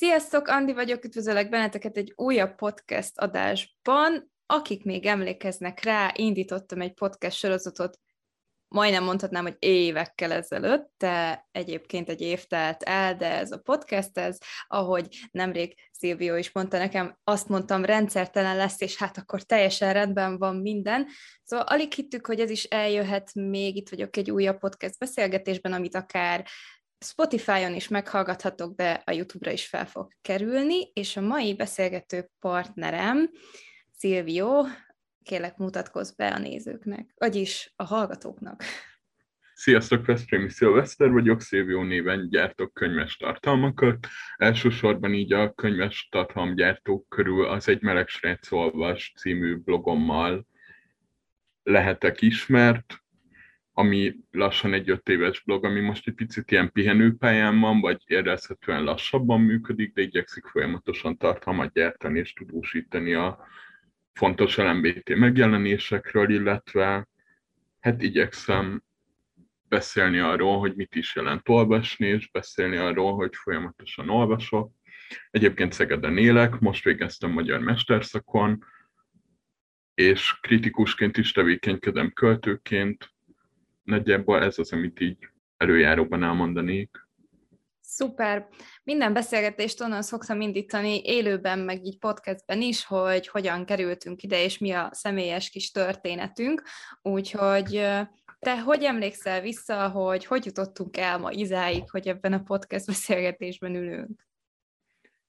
Sziasztok, Andi vagyok, üdvözöllek benneteket egy újabb podcast adásban. Akik még emlékeznek rá, indítottam egy podcast sorozatot, majdnem mondhatnám, hogy évekkel ezelőtt, de egyébként egy év telt el, de ez a podcast, ez, ahogy nemrég Szilvió is mondta nekem, azt mondtam, rendszertelen lesz, és hát akkor teljesen rendben van minden. Szóval alig hittük, hogy ez is eljöhet még, itt vagyok egy újabb podcast beszélgetésben, amit akár Spotify-on is meghallgathatok, de a YouTube-ra is fel fog kerülni, és a mai beszélgető partnerem, Szilvió, kérlek mutatkozz be a nézőknek, vagyis a hallgatóknak. Sziasztok, Veszprémi Szilveszter vagyok, Szilvió néven gyártok könyves tartalmakat. Elsősorban így a könyves tartalomgyártók körül az Egy meleg srác olvas című blogommal lehetek ismert, ami lassan egy öt éves blog, ami most egy picit ilyen pihenőpályán van, vagy érezhetően lassabban működik, de igyekszik folyamatosan tartalmat gyártani és tudósítani a fontos LMBT megjelenésekről, illetve hát igyekszem beszélni arról, hogy mit is jelent olvasni, és beszélni arról, hogy folyamatosan olvasok. Egyébként Szegeden élek, most végeztem magyar mesterszakon, és kritikusként is tevékenykedem költőként, nagyjából ez az, amit így előjáróban elmondanék. Szuper. Minden beszélgetést onnan szoktam indítani élőben, meg így podcastben is, hogy hogyan kerültünk ide, és mi a személyes kis történetünk. Úgyhogy te hogy emlékszel vissza, hogy hogy jutottunk el ma izáig, hogy ebben a podcast beszélgetésben ülünk?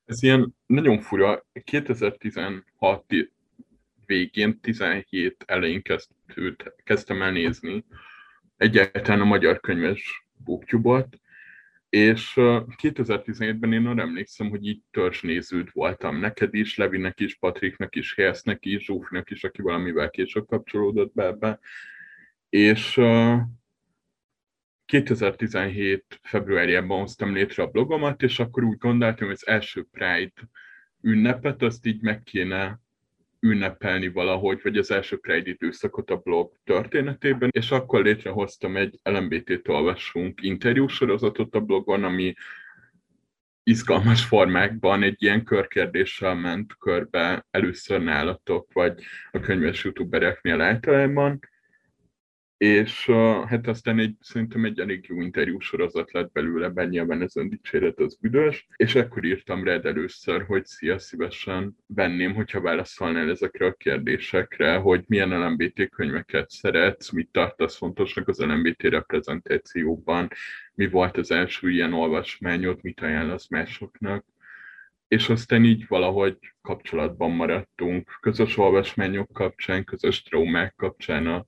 Ez ilyen nagyon fura. 2016 végén, 17 elején kezdtem el nézni egyáltalán a magyar könyves booktube és 2017-ben én arra emlékszem, hogy így törzsnéződ voltam. Neked is, Levinek is, Patriknek is, Helyesznek is, Zsófinak is, aki valamivel később kapcsolódott be ebbe. És 2017 februárjában hoztam létre a blogomat, és akkor úgy gondoltam, hogy az első Pride ünnepet, azt így meg kéne ünnepelni valahogy, vagy az első Pride időszakot a blog történetében, és akkor létrehoztam egy LMBT-t olvasunk interjúsorozatot a blogon, ami izgalmas formákban egy ilyen körkérdéssel ment körbe először nálatok, vagy a könyves youtubereknél általában, és hát aztán egy, szerintem egy elég jó interjú sorozat lett belőle, benne nyilván ez öndicséret az büdös, és akkor írtam rád először, hogy szia, szívesen venném, hogyha válaszolnál ezekre a kérdésekre, hogy milyen LMBT könyveket szeretsz, mit tartasz fontosnak az LMBT reprezentációban, mi volt az első ilyen olvasmányod, mit ajánlasz másoknak. És aztán így valahogy kapcsolatban maradtunk, közös olvasmányok kapcsán, közös traumák kapcsán a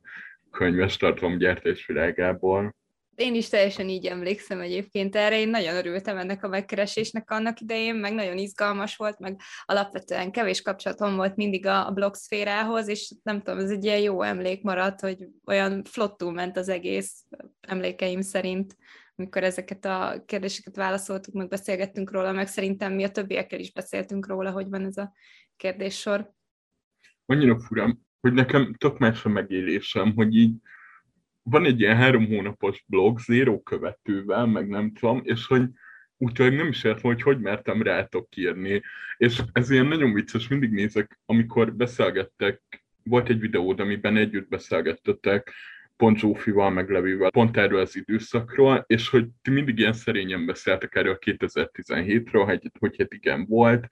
könyves tartalomgyártás világából. Én is teljesen így emlékszem egyébként erre, én nagyon örültem ennek a megkeresésnek annak idején, meg nagyon izgalmas volt, meg alapvetően kevés kapcsolatom volt mindig a, blog szférához, és nem tudom, ez egy ilyen jó emlék maradt, hogy olyan flottul ment az egész emlékeim szerint, amikor ezeket a kérdéseket válaszoltuk, meg beszélgettünk róla, meg szerintem mi a többiekkel is beszéltünk róla, hogy van ez a kérdéssor. Annyira fura, hogy nekem tök más a megélésem, hogy így van egy ilyen három hónapos blog, zéró követővel, meg nem tudom, és hogy úgyhogy nem is értem, hogy hogy mertem rátok írni. És ez ilyen nagyon vicces, mindig nézek, amikor beszélgettek, volt egy videód, amiben együtt beszélgettetek, pont Zsófival, meg Levivel, pont erről az időszakról, és hogy ti mindig ilyen szerényen beszéltek erről 2017-ről, hogy, hogy hát igen volt,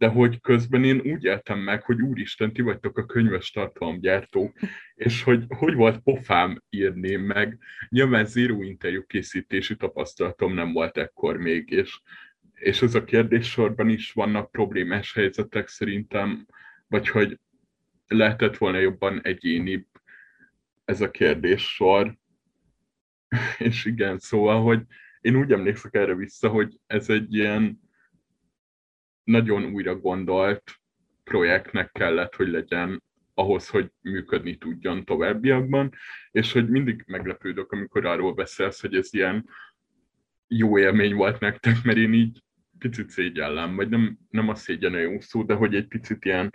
de hogy közben én úgy éltem meg, hogy úristen, ti vagytok a könyves tartalomgyártók, és hogy hogy volt pofám írni, meg nyilván zéró interjú készítési tapasztalatom nem volt ekkor még, és, és ez a kérdéssorban is vannak problémás helyzetek szerintem, vagy hogy lehetett volna jobban egyénibb ez a kérdéssor. És igen, szóval, hogy én úgy emlékszek erre vissza, hogy ez egy ilyen nagyon újra gondolt projektnek kellett, hogy legyen ahhoz, hogy működni tudjon továbbiakban, és hogy mindig meglepődök, amikor arról beszélsz, hogy ez ilyen jó élmény volt nektek, mert én így picit szégyellem, vagy nem, nem a szégyen a jó szó, de hogy egy picit ilyen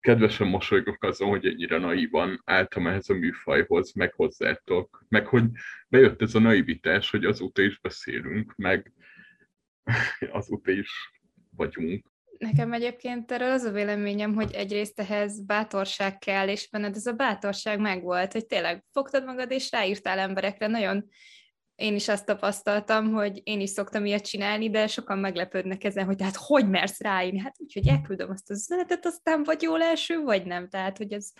kedvesen mosolygok azon, hogy ennyire naívan álltam ehhez a műfajhoz, meg hozzátok, meg hogy bejött ez a naivitás, hogy azóta is beszélünk, meg azóta is vagyunk. Nekem egyébként erről az a véleményem, hogy egyrészt ehhez bátorság kell, és benned ez a bátorság megvolt, hogy tényleg fogtad magad, és ráírtál emberekre. Nagyon én is azt tapasztaltam, hogy én is szoktam ilyet csinálni, de sokan meglepődnek ezen, hogy hát hogy mersz ráírni? Hát úgyhogy elküldöm azt az üzenetet, aztán vagy jól első, vagy nem. Tehát, hogy ez,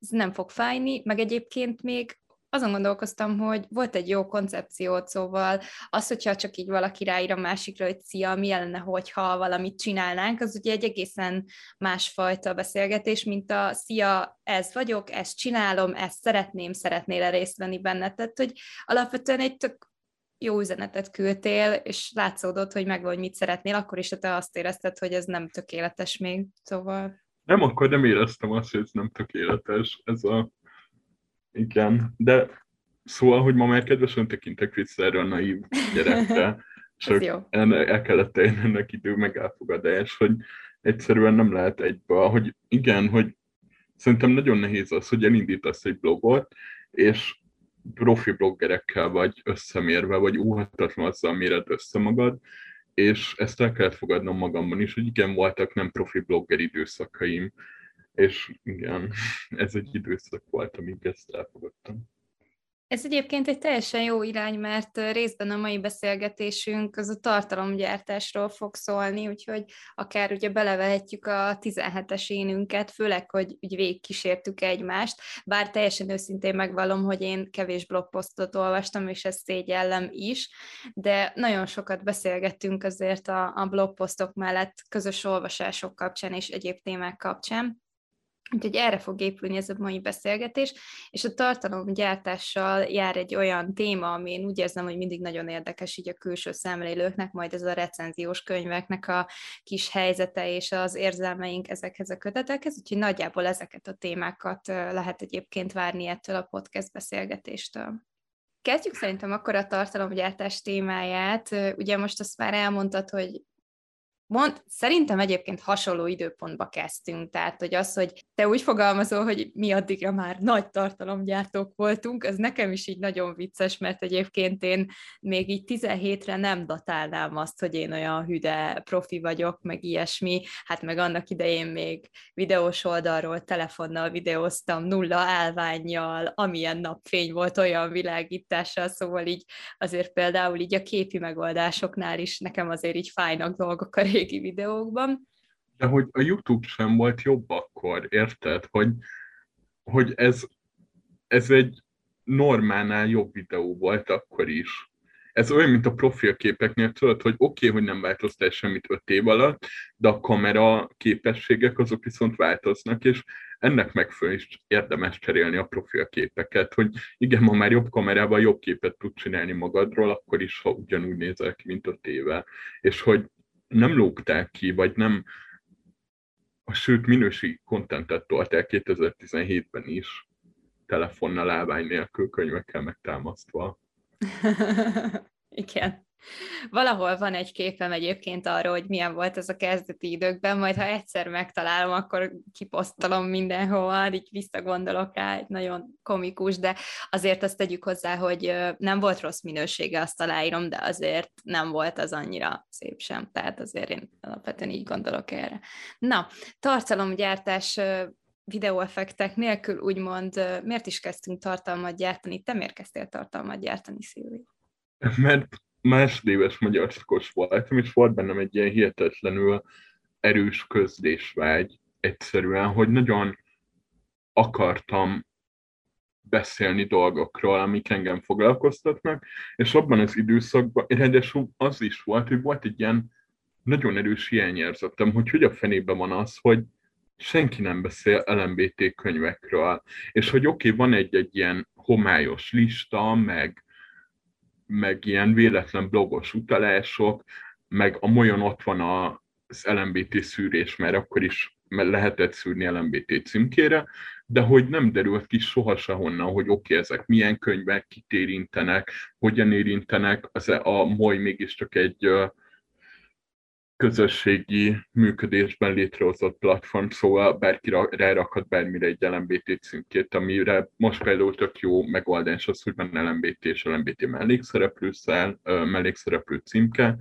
ez nem fog fájni, meg egyébként még azon gondolkoztam, hogy volt egy jó koncepciót, szóval az, hogyha csak így valaki ráír a másikra, hogy szia, mi lenne, hogyha valamit csinálnánk, az ugye egy egészen másfajta beszélgetés, mint a szia, ez vagyok, ezt csinálom, ezt szeretném, szeretnél-e részt venni benne. Tehát, hogy alapvetően egy tök jó üzenetet küldtél, és látszódott, hogy meg vagy mit szeretnél, akkor is, te azt érezted, hogy ez nem tökéletes még, szóval... Nem, akkor nem éreztem azt, hogy ez nem tökéletes. Ez a igen, de szóval, hogy ma már kedvesen tekintek vissza erre a naív gyerekre, csak el, el kellett ennek idő megállfogadás, hogy egyszerűen nem lehet egybe, hogy igen, hogy szerintem nagyon nehéz az, hogy elindítasz egy blogot, és profi bloggerekkel vagy összemérve, vagy óhatatlan azzal méred össze magad, és ezt el kellett fogadnom magamban is, hogy igen, voltak nem profi blogger időszakaim, és igen, ez egy időszak volt, amíg ezt elfogadtam. Ez egyébként egy teljesen jó irány, mert részben a mai beszélgetésünk az a tartalomgyártásról fog szólni, úgyhogy akár ugye belevehetjük a 17-es énünket, főleg, hogy úgy végigkísértük egymást, bár teljesen őszintén megvallom, hogy én kevés blogposztot olvastam, és ez szégyellem is, de nagyon sokat beszélgettünk azért a, a blogposztok mellett közös olvasások kapcsán és egyéb témák kapcsán. Úgyhogy erre fog épülni ez a mai beszélgetés, és a tartalomgyártással jár egy olyan téma, ami én úgy érzem, hogy mindig nagyon érdekes így a külső szemlélőknek, majd ez a recenziós könyveknek a kis helyzete és az érzelmeink ezekhez a kötetekhez, úgyhogy nagyjából ezeket a témákat lehet egyébként várni ettől a podcast beszélgetéstől. Kezdjük szerintem akkor a tartalomgyártás témáját. Ugye most azt már elmondtad, hogy Mond, szerintem egyébként hasonló időpontba kezdtünk, tehát hogy az, hogy te úgy fogalmazol, hogy mi addigra már nagy tartalomgyártók voltunk, az nekem is így nagyon vicces, mert egyébként én még így 17-re nem datálnám azt, hogy én olyan hüde profi vagyok, meg ilyesmi, hát meg annak idején még videós oldalról, telefonnal videóztam, nulla állványjal, amilyen napfény volt, olyan világítással, szóval így azért például így a képi megoldásoknál is nekem azért így fájnak dolgok a régi videókban. De hogy a YouTube sem volt jobb akkor, érted? Hogy, hogy ez, ez egy normálnál jobb videó volt akkor is. Ez olyan, mint a profilképeknél, tudod, hogy oké, okay, hogy nem változtál semmit öt év alatt, de a kamera képességek azok viszont változnak, és ennek megfelelően is érdemes cserélni a profilképeket, hogy igen, ma már jobb kamerával jobb képet tud csinálni magadról, akkor is, ha ugyanúgy nézel ki, mint öt éve. És hogy nem lógták ki, vagy nem, sőt minőségi kontentet tolták 2017-ben is, telefonnal állvány nélkül könyvekkel megtámasztva. Igen. Valahol van egy képem egyébként arról, hogy milyen volt ez a kezdeti időkben, majd ha egyszer megtalálom, akkor kiposztolom mindenhova, így visszagondolok rá, egy nagyon komikus, de azért azt tegyük hozzá, hogy nem volt rossz minősége, azt aláírom, de azért nem volt az annyira szép sem, tehát azért én alapvetően így gondolok erre. Na, tartalomgyártás videóeffektek nélkül úgymond miért is kezdtünk tartalmat gyártani? Te miért kezdtél tartalmat gyártani, Szilvi? Mert másodéves magyar szakos voltam, és volt bennem egy ilyen hihetetlenül erős közdésvágy egyszerűen, hogy nagyon akartam beszélni dolgokról, amik engem foglalkoztatnak, és abban az időszakban, ráadásul az is volt, hogy volt egy ilyen nagyon erős hiányérzetem, hogy hogy a fenében van az, hogy senki nem beszél LMBT könyvekről, és hogy oké, okay, van egy-egy ilyen homályos lista, meg meg ilyen véletlen blogos utalások, meg a molyon ott van az LMBT szűrés, mert akkor is lehetett szűrni LMBT címkére, de hogy nem derült ki soha honnan, hogy oké, okay, ezek milyen könyvek, kit érintenek, hogyan érintenek, az a MOI mégiscsak egy közösségi működésben létrehozott platform, szóval bárki rárakhat bármire egy LMBT címkét, amire most például tök jó megoldás az, hogy van LMBT és LMBT mellékszereplő, szál, mellékszereplő címke,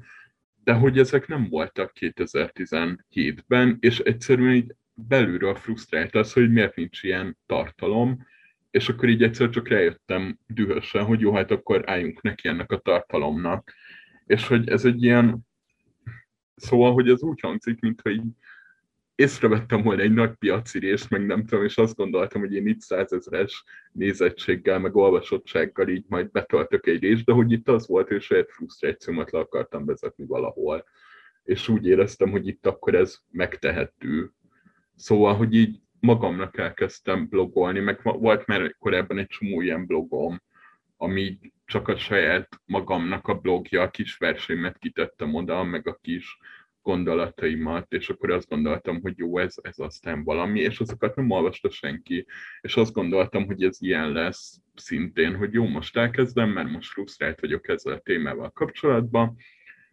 de hogy ezek nem voltak 2017-ben, és egyszerűen így belülről frusztrált az, hogy miért nincs ilyen tartalom, és akkor így egyszer csak rájöttem dühösen, hogy jó, hát akkor álljunk neki ennek a tartalomnak. És hogy ez egy ilyen, szóval, hogy ez úgy hangzik, mintha így észrevettem volna egy nagy piaci részt, meg nem tudom, és azt gondoltam, hogy én itt százezres nézettséggel, meg olvasottsággal így majd betöltök egy részt, de hogy itt az volt, és saját frusztrációmat le akartam vezetni valahol. És úgy éreztem, hogy itt akkor ez megtehető. Szóval, hogy így magamnak elkezdtem blogolni, meg volt már korábban egy csomó ilyen blogom, ami csak a saját magamnak a blogja, a kis versenymet kitettem oda, meg a kis gondolataimat, és akkor azt gondoltam, hogy jó, ez, ez aztán valami, és azokat nem olvasta senki, és azt gondoltam, hogy ez ilyen lesz szintén, hogy jó, most elkezdem, mert most frusztrált vagyok ezzel a témával kapcsolatban,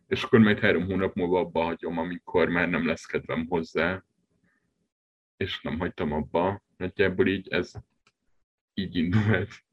és akkor majd három hónap múlva abba hagyom, amikor már nem lesz kedvem hozzá, és nem hagytam abba. Nagyjából így ez így indult.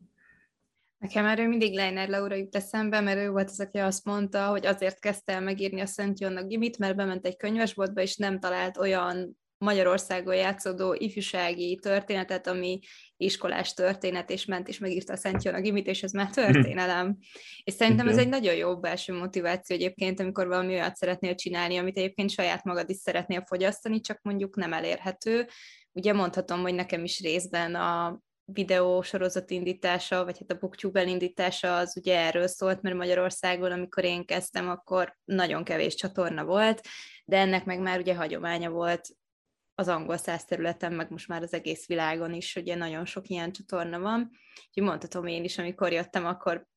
Nekem erről mindig Leiner Laura jut eszembe, mert ő volt az, aki azt mondta, hogy azért kezdte el megírni a Szent Jónnak Gimit, mert bement egy könyvesboltba, és nem talált olyan Magyarországon játszódó ifjúsági történetet, ami iskolás történet, és ment és megírta a Szent Jónak Gimit, és ez már történelem. és szerintem ez egy nagyon jó belső motiváció egyébként, amikor valami olyat szeretnél csinálni, amit egyébként saját magad is szeretnél fogyasztani, csak mondjuk nem elérhető. Ugye mondhatom, hogy nekem is részben a videó sorozat indítása, vagy hát a booktube elindítása az ugye erről szólt, mert Magyarországon, amikor én kezdtem, akkor nagyon kevés csatorna volt, de ennek meg már ugye hagyománya volt az angol száz területen, meg most már az egész világon is, ugye nagyon sok ilyen csatorna van. Úgyhogy mondhatom én is, amikor jöttem, akkor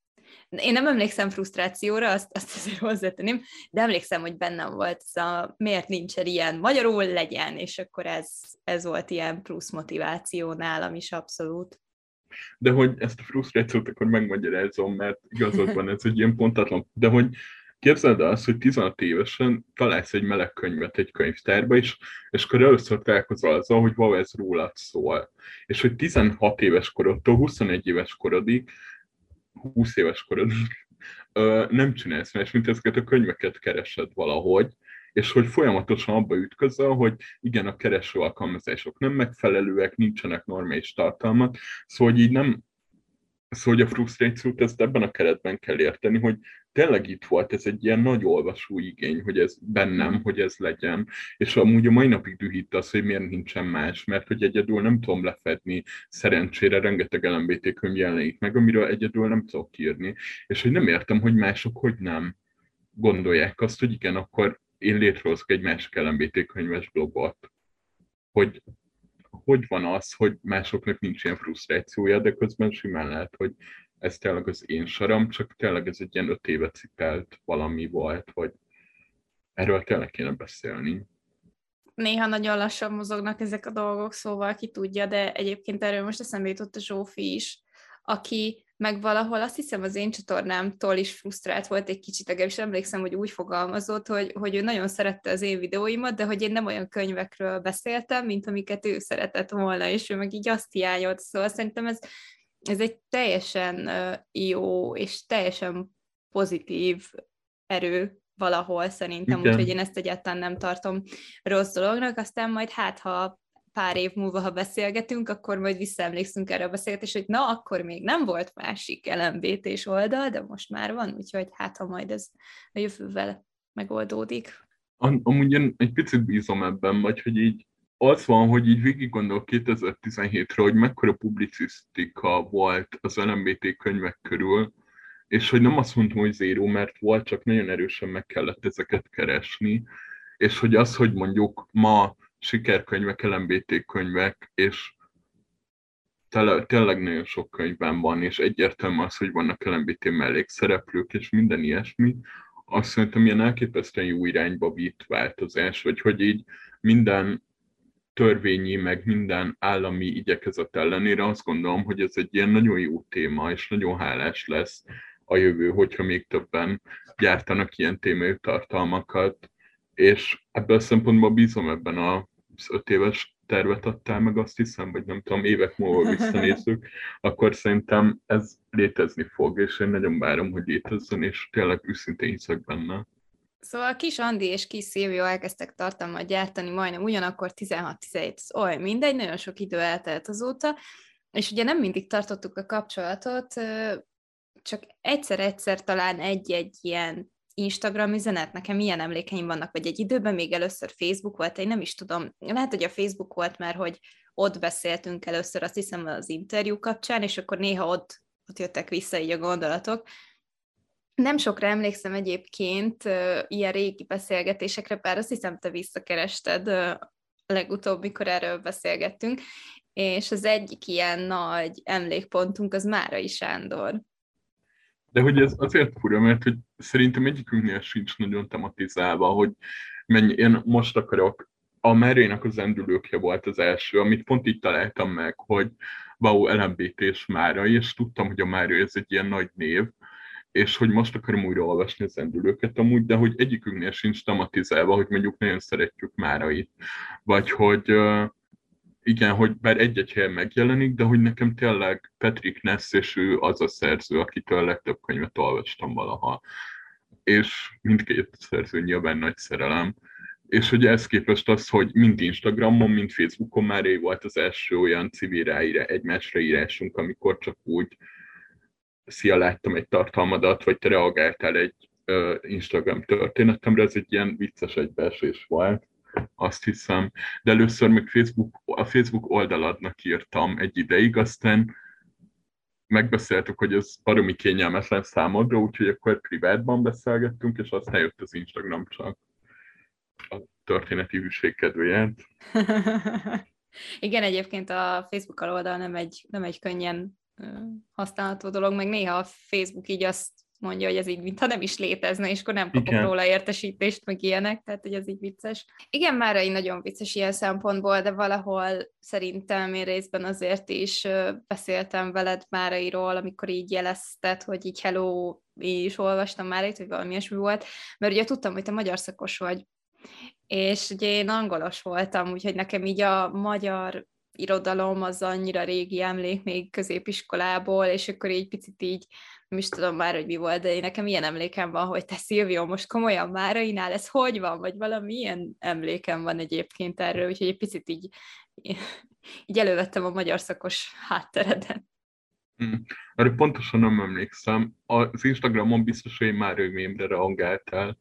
én nem emlékszem frusztrációra, azt, azt azért hozzátenném, de emlékszem, hogy bennem volt ez a miért nincsen ilyen magyarul, legyen, és akkor ez, ez volt ilyen plusz motiváció nálam is abszolút. De hogy ezt a frusztrációt akkor megmagyarázom, mert igazad van, ez egy ilyen pontatlan, de hogy Képzeld el azt, hogy 16 évesen találsz egy meleg könyvet egy könyvtárba is, és akkor először találkozol azzal, hogy vala ez rólad szól. És hogy 16 éves korodtól 21 éves korodig 20 éves korodig nem csinálsz más, mint ezeket a könyveket keresed valahogy, és hogy folyamatosan abba ütközöl, hogy igen, a kereső alkalmazások nem megfelelőek, nincsenek normális tartalmak, szóval így nem, szóval hogy a frusztrációt ezt ebben a keretben kell érteni, hogy tényleg itt volt ez egy ilyen nagy olvasó igény, hogy ez bennem, mm. hogy ez legyen. És amúgy a mai napig dühít az, hogy miért nincsen más, mert hogy egyedül nem tudom lefedni, szerencsére rengeteg LMBT könyv jelenik meg, amiről egyedül nem tudok írni. És hogy nem értem, hogy mások hogy nem gondolják azt, hogy igen, akkor én létrehozok egy másik LMBT könyves blogot. Hogy hogy van az, hogy másoknak nincs ilyen frusztrációja, de közben simán lehet, hogy ez tényleg az én saram, csak tényleg ez egy ilyen öt éve cipelt valami volt, hogy erről tényleg kéne beszélni. Néha nagyon lassan mozognak ezek a dolgok, szóval ki tudja, de egyébként erről most eszembe jutott a Zsófi is, aki meg valahol azt hiszem az én csatornámtól is frusztrált volt egy kicsit, legalábbis emlékszem, hogy úgy fogalmazott, hogy, hogy ő nagyon szerette az én videóimat, de hogy én nem olyan könyvekről beszéltem, mint amiket ő szeretett volna, és ő meg így azt hiányolt, szóval szerintem ez ez egy teljesen jó és teljesen pozitív erő valahol szerintem, úgyhogy én ezt egyáltalán nem tartom rossz dolognak, aztán majd hát, ha pár év múlva, ha beszélgetünk, akkor majd visszaemlékszünk erre a beszélgetésre, hogy na, akkor még nem volt másik LMBT-s oldal, de most már van, úgyhogy hát, ha majd ez a jövővel megoldódik. Am- amúgy én egy picit bízom ebben, vagy hogy így az van, hogy így végig gondol 2017-re, hogy mekkora publicisztika volt az LMBT könyvek körül, és hogy nem azt mondtam, hogy zéró, mert volt, csak nagyon erősen meg kellett ezeket keresni, és hogy az, hogy mondjuk ma sikerkönyvek, LMBT könyvek, és tele, tényleg nagyon sok könyvben van, és egyértelmű az, hogy vannak LMBT mellékszereplők, és minden ilyesmi, azt szerintem ilyen elképesztően jó irányba vitt változás, vagy hogy így minden törvényi, meg minden állami igyekezet ellenére azt gondolom, hogy ez egy ilyen nagyon jó téma, és nagyon hálás lesz a jövő, hogyha még többen gyártanak ilyen témájú tartalmakat, és ebből a szempontból bízom ebben az öt éves tervet adtál meg, azt hiszem, vagy nem tudom, évek múlva visszanézzük, akkor szerintem ez létezni fog, és én nagyon várom, hogy létezzen, és tényleg őszintén hiszek benne. Szóval kis Andi és kis Szilvió elkezdtek tartalmat gyártani majdnem ugyanakkor 16-17, oly mindegy, nagyon sok idő eltelt azóta, és ugye nem mindig tartottuk a kapcsolatot, csak egyszer-egyszer talán egy-egy ilyen Instagram üzenet, nekem ilyen emlékeim vannak, vagy egy időben még először Facebook volt, én nem is tudom, lehet, hogy a Facebook volt, mert hogy ott beszéltünk először, azt hiszem az interjú kapcsán, és akkor néha ott, ott jöttek vissza így a gondolatok. Nem sokra emlékszem egyébként ilyen régi beszélgetésekre, bár azt hiszem, te visszakerested legutóbb, mikor erről beszélgettünk, és az egyik ilyen nagy emlékpontunk az Márai Sándor. De hogy ez azért fura, mert hogy szerintem egyikünknél sincs nagyon tematizálva, hogy mennyi, én most akarok, a Merének az endülőkje volt az első, amit pont így találtam meg, hogy wow, LMBT és Mára, és tudtam, hogy a Mára ez egy ilyen nagy név, és hogy most akarom újra olvasni az endülőket amúgy, de hogy egyikünknél sincs tematizálva, hogy mondjuk nagyon szeretjük Márait, vagy hogy igen, hogy bár egy-egy helyen megjelenik, de hogy nekem tényleg Patrick Ness, és ő az a szerző, akitől a legtöbb könyvet olvastam valaha. És mindkét szerző nyilván nagy szerelem. És hogy ez képest az, hogy mind Instagramon, mind Facebookon már volt az első olyan civil ráírá, egymásra írásunk, amikor csak úgy szia, láttam egy tartalmadat, vagy te reagáltál egy uh, Instagram történetemre, ez egy ilyen vicces egybeesés volt azt hiszem. De először még Facebook, a Facebook oldaladnak írtam egy ideig, aztán megbeszéltük, hogy ez baromi kényelmetlen számodra, úgyhogy akkor privátban beszélgettünk, és aztán jött az Instagram csak a történeti hűség kedvéért. Igen, egyébként a Facebook oldal nem egy, nem egy könnyen használható dolog, meg néha a Facebook így azt mondja, hogy ez így, mintha nem is létezne, és akkor nem kapok Igen. róla értesítést, meg ilyenek, tehát hogy ez így vicces. Igen, már egy nagyon vicces ilyen szempontból, de valahol szerintem én részben azért is beszéltem veled Márairól, amikor így jelezted, hogy így hello, is olvastam már itt, hogy valami ilyesmi volt, mert ugye tudtam, hogy te magyar szakos vagy, és ugye én angolos voltam, úgyhogy nekem így a magyar irodalom az annyira régi emlék még középiskolából, és akkor így picit így nem is tudom már, hogy mi volt, de én nekem ilyen emlékem van, hogy te Szilvió, most komolyan Márainál ez hogy van, vagy valami ilyen emlékem van egyébként erről, úgyhogy egy picit így, így elővettem a magyar szakos háttereden. Hmm. Erre pontosan nem emlékszem. Az Instagramon biztos, hogy én Márai mémre reagáltál.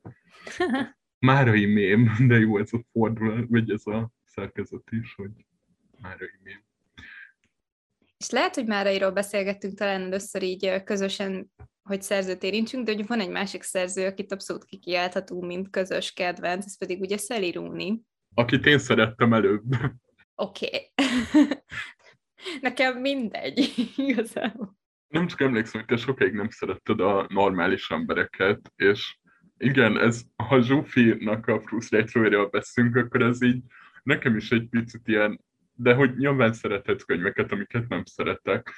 Márai mém, de jó ez a fordulat, vagy ez a szerkezet is, hogy Márai mém. És lehet, hogy már erről beszélgettünk talán először így közösen, hogy szerzőt érintsünk, de hogy van egy másik szerző, akit abszolút kikiálthatunk, mint közös kedvenc, ez pedig ugye Szeli Rúni. Akit én szerettem előbb. Oké. Okay. Nekem mindegy, igazából. Nem csak emlékszem, hogy te sokáig nem szeretted a normális embereket, és igen, ez, ha Zsófinak a frusztrációjáról beszélünk, akkor ez így nekem is egy picit ilyen de hogy nyilván szerethetsz könyveket, amiket nem szeretek,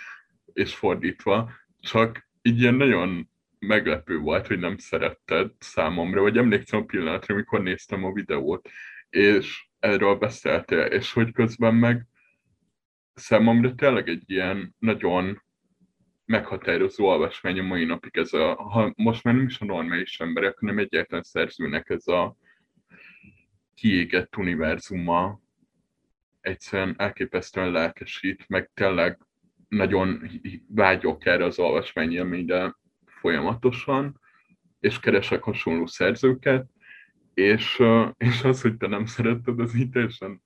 és fordítva, csak így ilyen nagyon meglepő volt, hogy nem szeretted számomra, vagy emlékszem a pillanatra, amikor néztem a videót, és erről beszéltél, és hogy közben meg számomra tényleg egy ilyen nagyon meghatározó olvasmány a mai napig ez a, ha most már nem is a normális emberek, hanem egyáltalán szerzőnek ez a kiégett univerzuma, egyszerűen elképesztően lelkesít, meg tényleg nagyon vágyok erre az olvasmányélményre folyamatosan, és keresek hasonló szerzőket, és, és az, hogy te nem szeretted, az így teljesen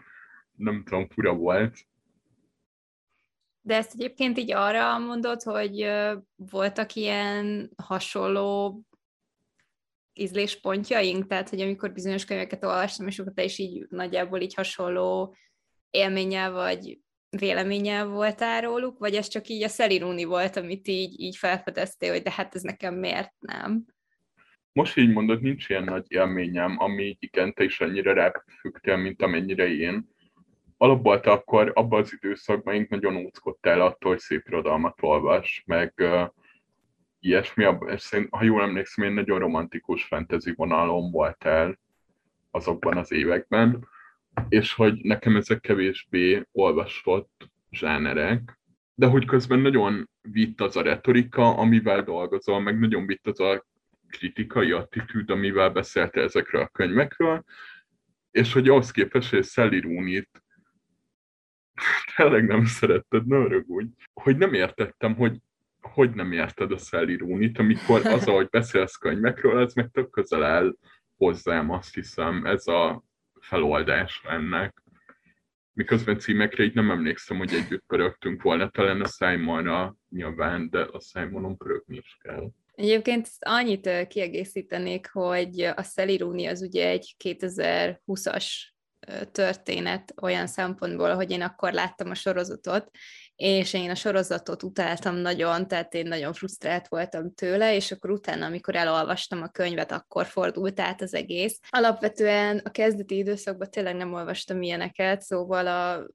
nem tudom, fura volt. De ezt egyébként így arra mondod, hogy voltak ilyen hasonló ízléspontjaink, tehát hogy amikor bizonyos könyveket olvastam, és akkor te is így nagyjából így hasonló élménnyel vagy véleménnyel voltál róluk, vagy ez csak így a szelirúni volt, amit így, így felfedeztél, hogy de hát ez nekem miért nem? Most így mondod, nincs ilyen nagy élményem, ami igen, te is ennyire ráfügtél, mint amennyire én. Alapból te akkor abban az időszakban én nagyon óckodtál attól, hogy szép irodalmat olvas, meg uh, ilyesmi. Ha jól emlékszem, én nagyon romantikus fantasy vonalon voltál azokban az években és hogy nekem ezek kevésbé olvasott zsánerek, de hogy közben nagyon vitt az a retorika, amivel dolgozol, meg nagyon vitt az a kritikai attitűd, amivel beszélte ezekről a könyvekről, és hogy ahhoz képest, hogy Sally Rooney-t tényleg nem szeretted, ne rögudj, hogy nem értettem, hogy hogy nem érted a Sally Rooney-t, amikor az, ahogy beszélsz könyvekről, ez meg tök közel áll hozzám, azt hiszem, ez a feloldás ennek. Miközben címekre így nem emlékszem, hogy együtt pörögtünk volna, talán a Simonra nyilván, de a Simonon pörögni is kell. Egyébként annyit kiegészítenék, hogy a Rooney az ugye egy 2020-as történet olyan szempontból, hogy én akkor láttam a sorozatot, és én a sorozatot utáltam nagyon, tehát én nagyon frusztrált voltam tőle, és akkor utána, amikor elolvastam a könyvet, akkor fordult át az egész. Alapvetően a kezdeti időszakban tényleg nem olvastam ilyeneket, szóval a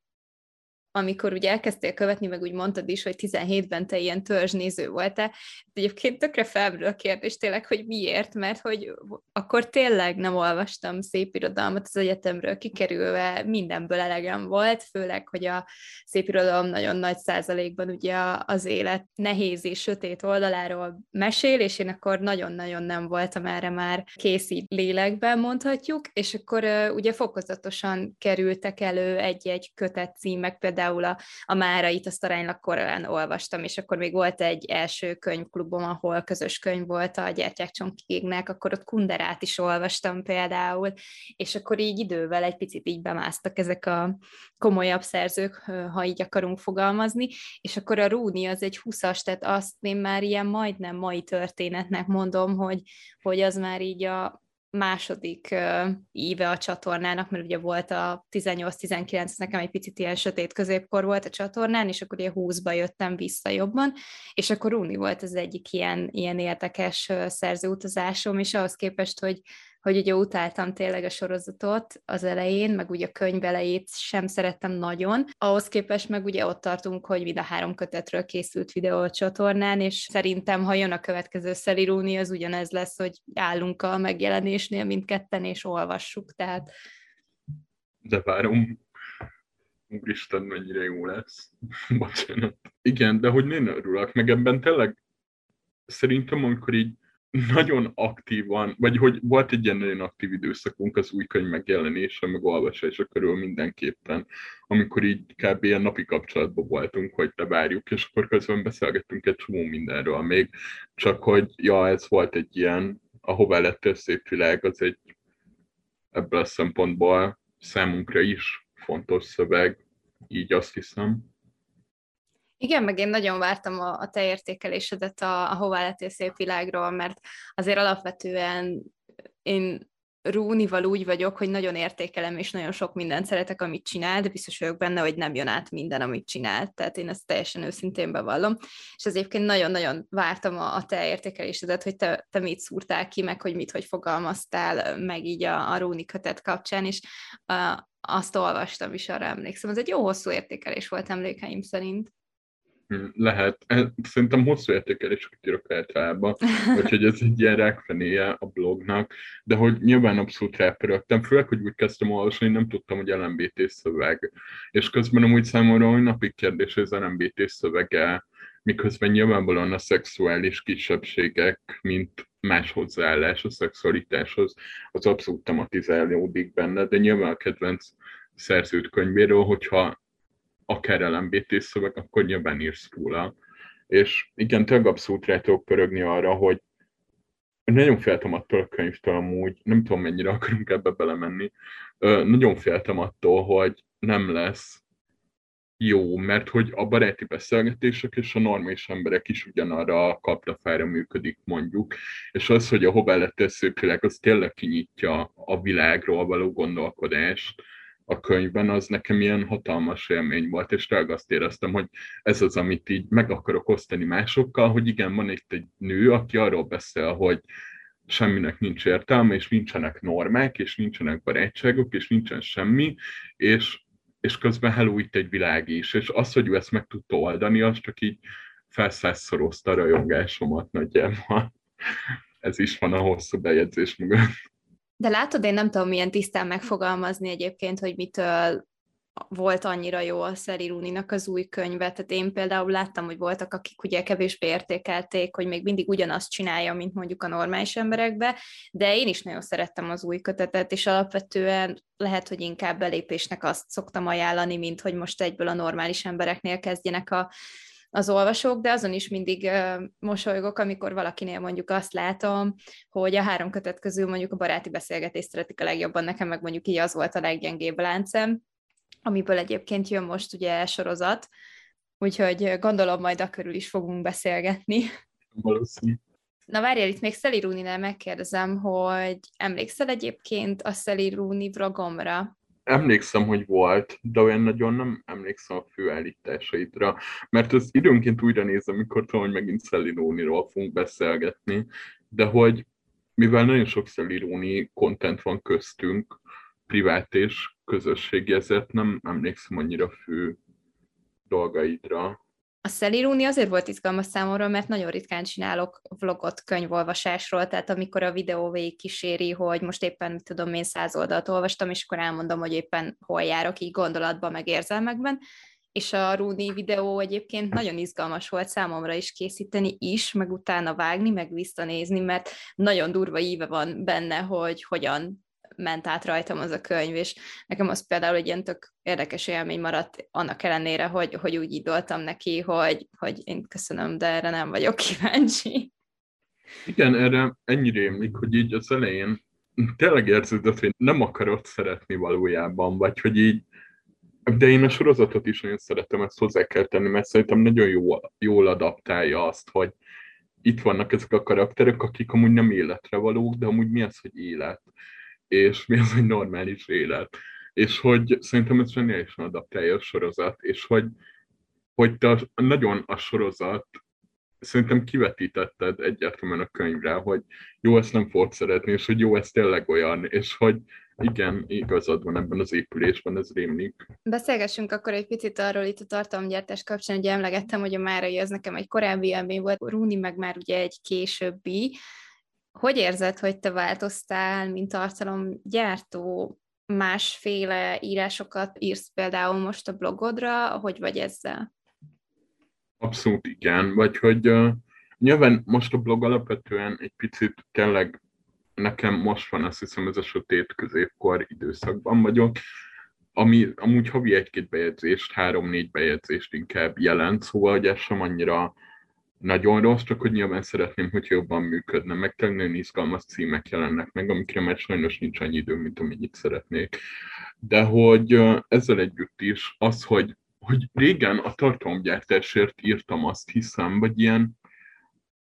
amikor ugye elkezdtél követni, meg úgy mondtad is, hogy 17-ben te ilyen törzsnéző voltál, egyébként tökre felmerül a kérdés tényleg, hogy miért, mert hogy akkor tényleg nem olvastam szép irodalmat az egyetemről kikerülve, mindenből elegem volt, főleg, hogy a szép irodalom nagyon nagy százalékban ugye az élet nehéz és sötét oldaláról mesél, és én akkor nagyon-nagyon nem voltam erre már készít lélekben, mondhatjuk, és akkor ugye fokozatosan kerültek elő egy-egy kötet címek, például például a, a Márait azt aránylag korán olvastam, és akkor még volt egy első könyvklubom, ahol közös könyv volt a Gyertyák Csonkignek, akkor ott Kunderát is olvastam például, és akkor így idővel egy picit így bemásztak ezek a komolyabb szerzők, ha így akarunk fogalmazni, és akkor a Rúni az egy 20-as, tehát azt én már ilyen majdnem mai történetnek mondom, hogy, hogy az már így a, második íve a csatornának, mert ugye volt a 18-19, nekem egy picit ilyen sötét középkor volt a csatornán, és akkor ugye 20-ba jöttem vissza jobban, és akkor Rúni volt az egyik ilyen, ilyen érdekes szerzőutazásom, és ahhoz képest, hogy hogy ugye utáltam tényleg a sorozatot az elején, meg ugye a könyv elejét sem szerettem nagyon. Ahhoz képest meg ugye ott tartunk, hogy mind a három kötetről készült videó a csatornán, és szerintem, ha jön a következő Szelirúni, az ugyanez lesz, hogy állunk a megjelenésnél mindketten, és olvassuk, tehát... De várom, úristen, mennyire jó lesz. Bocsánat. Igen, de hogy én örülök, meg ebben tényleg szerintem, amikor így nagyon aktívan, vagy hogy volt egy ilyen nagyon aktív időszakunk az új könyv megjelenése, meg olvasása körül mindenképpen, amikor így kb. ilyen napi kapcsolatban voltunk, hogy te várjuk, és akkor közben beszélgettünk egy csomó mindenről még, csak hogy ja, ez volt egy ilyen, ahová lett a szép világ, az egy ebből a szempontból számunkra is fontos szöveg, így azt hiszem. Igen, meg én nagyon vártam a, a te értékelésedet a, a Hová lettél szép világról, mert azért alapvetően én Rúnival úgy vagyok, hogy nagyon értékelem, és nagyon sok mindent szeretek, amit csinál, de biztos vagyok benne, hogy nem jön át minden, amit csinál. Tehát én ezt teljesen őszintén bevallom. És az egyébként nagyon-nagyon vártam a, a te értékelésedet, hogy te, te mit szúrtál ki, meg hogy mit, hogy fogalmaztál, meg így a, a Rúni kötet kapcsán, és uh, azt olvastam is, arra emlékszem. Ez egy jó hosszú értékelés volt emlékeim szerint. Lehet. Szerintem hosszú értékeléseket írok általában, úgyhogy ez egy ilyen rákfenéje a blognak, de hogy nyilván abszolút rápörögtem, főleg, hogy úgy kezdtem olvasni, nem tudtam, hogy LMBT szöveg. És közben amúgy számomra hogy napig kérdés, hogy az LMBT szövege, miközben nyilvánvalóan a szexuális kisebbségek, mint más hozzáállás a szexualitáshoz, az abszolút tematizálódik benne, de nyilván a kedvenc szerzőt könyvéről, hogyha akár LMBT szöveg, akkor nyilván írsz róla. És igen, tényleg abszolút rá tudok pörögni arra, hogy nagyon féltem attól a könyvtől amúgy, nem tudom mennyire akarunk ebbe belemenni, nagyon féltem attól, hogy nem lesz jó, mert hogy a baráti beszélgetések és a normális emberek is ugyanarra a kaptafára működik mondjuk, és az, hogy a hová lett szőkülek, az tényleg kinyitja a világról való gondolkodást, a könyvben, az nekem ilyen hatalmas élmény volt, és tényleg azt éreztem, hogy ez az, amit így meg akarok osztani másokkal, hogy igen, van itt egy nő, aki arról beszél, hogy semminek nincs értelme, és nincsenek normák, és nincsenek barátságok, és nincsen semmi, és, és közben hello itt egy világ is, és az, hogy ő ezt meg tudta oldani, az csak így felszázszorozta a rajongásomat nagyjából. Ez is van a hosszú bejegyzés mögött. De látod, én nem tudom milyen tisztán megfogalmazni egyébként, hogy mitől volt annyira jó a Szeri Runinak az új könyve. Tehát én például láttam, hogy voltak, akik ugye kevésbé értékelték, hogy még mindig ugyanazt csinálja, mint mondjuk a normális emberekbe, de én is nagyon szerettem az új kötetet, és alapvetően lehet, hogy inkább belépésnek azt szoktam ajánlani, mint hogy most egyből a normális embereknél kezdjenek a, az olvasók, de azon is mindig mosolygok, amikor valakinél mondjuk azt látom, hogy a három kötet közül mondjuk a baráti beszélgetést szeretik a legjobban, nekem meg mondjuk így az volt a leggyengébb láncem, amiből egyébként jön most ugye sorozat, úgyhogy gondolom majd a körül is fogunk beszélgetni. Valószínű. Na várjál, itt még Szeli Rúninál megkérdezem, hogy emlékszel egyébként a Szeli Rúni vlogomra? Emlékszem, hogy volt, de olyan nagyon nem emlékszem a főállításaidra, mert az időnként újra nézem, mikor tudom, hogy megint Szeli Rúniról fogunk beszélgetni, de hogy mivel nagyon sok Szeli Rúni content van köztünk, privát és közösségi, ezért nem emlékszem annyira fő dolgaidra. A Szelirúni azért volt izgalmas számomra, mert nagyon ritkán csinálok vlogot könyvolvasásról, tehát amikor a videó végig kíséri, hogy most éppen, tudom én, száz oldalt olvastam, és akkor elmondom, hogy éppen hol járok így gondolatban, meg érzelmekben, és a Rúni videó egyébként nagyon izgalmas volt számomra is készíteni is, meg utána vágni, meg visszanézni, mert nagyon durva íve van benne, hogy hogyan ment át rajtam az a könyv, és nekem az például egy ilyen tök érdekes élmény maradt, annak ellenére, hogy, hogy úgy idoltam neki, hogy, hogy én köszönöm, de erre nem vagyok kíváncsi. Igen, erre ennyire émlik, hogy így az elején tényleg érződött, hogy nem akarod szeretni valójában, vagy hogy így de én a sorozatot is nagyon szeretem, ezt hozzá kell tenni, mert szerintem nagyon jól, jól adaptálja azt, hogy itt vannak ezek a karakterek, akik amúgy nem életre valók, de amúgy mi az, hogy élet és mi az, hogy normális élet. És hogy szerintem ez zseniálisan adaptálja a sorozat, és hogy, hogy te nagyon a sorozat szerintem kivetítetted egyértelműen a könyvre, hogy jó, ezt nem fogod szeretni, és hogy jó, ez tényleg olyan, és hogy igen, igazad van ebben az épülésben, ez rémlik. Beszélgessünk akkor egy picit arról itt a tartalomgyártás kapcsán, hogy emlegettem, hogy a Márai az nekem egy korábbi élmény volt, Rúni meg már ugye egy későbbi, hogy érzed, hogy te változtál, mint tartalomgyártó? Másféle írásokat írsz például most a blogodra, hogy vagy ezzel? Abszolút igen, vagy hogy uh, nyilván most a blog alapvetően egy picit tényleg nekem most van, azt hiszem, ez a sötét középkor időszakban vagyok, ami amúgy havi egy-két bejegyzést, három-négy bejegyzést inkább jelent, szóval hogy ez sem annyira nagyon rossz, csak hogy nyilván szeretném, hogy jobban működne, meg nagyon izgalmas címek jelennek meg, amikre már sajnos nincs annyi idő, mint amennyit szeretnék. De hogy ezzel együtt is az, hogy, hogy régen a tartalomgyártásért írtam azt hiszem, vagy ilyen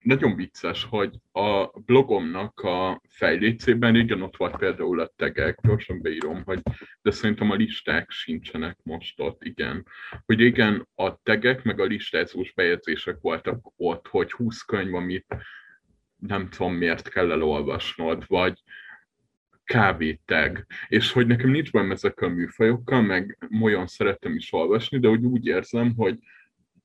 nagyon vicces, hogy a blogomnak a fejlécében régen ott volt például a tegek, gyorsan beírom, hogy de szerintem a listák sincsenek most ott, igen. Hogy régen a tegek meg a listázós bejegyzések voltak ott, hogy 20 könyv, amit nem tudom miért kell elolvasnod, vagy kávéteg, és hogy nekem nincs benne ezekkel a műfajokkal, meg olyan szerettem is olvasni, de úgy, úgy érzem, hogy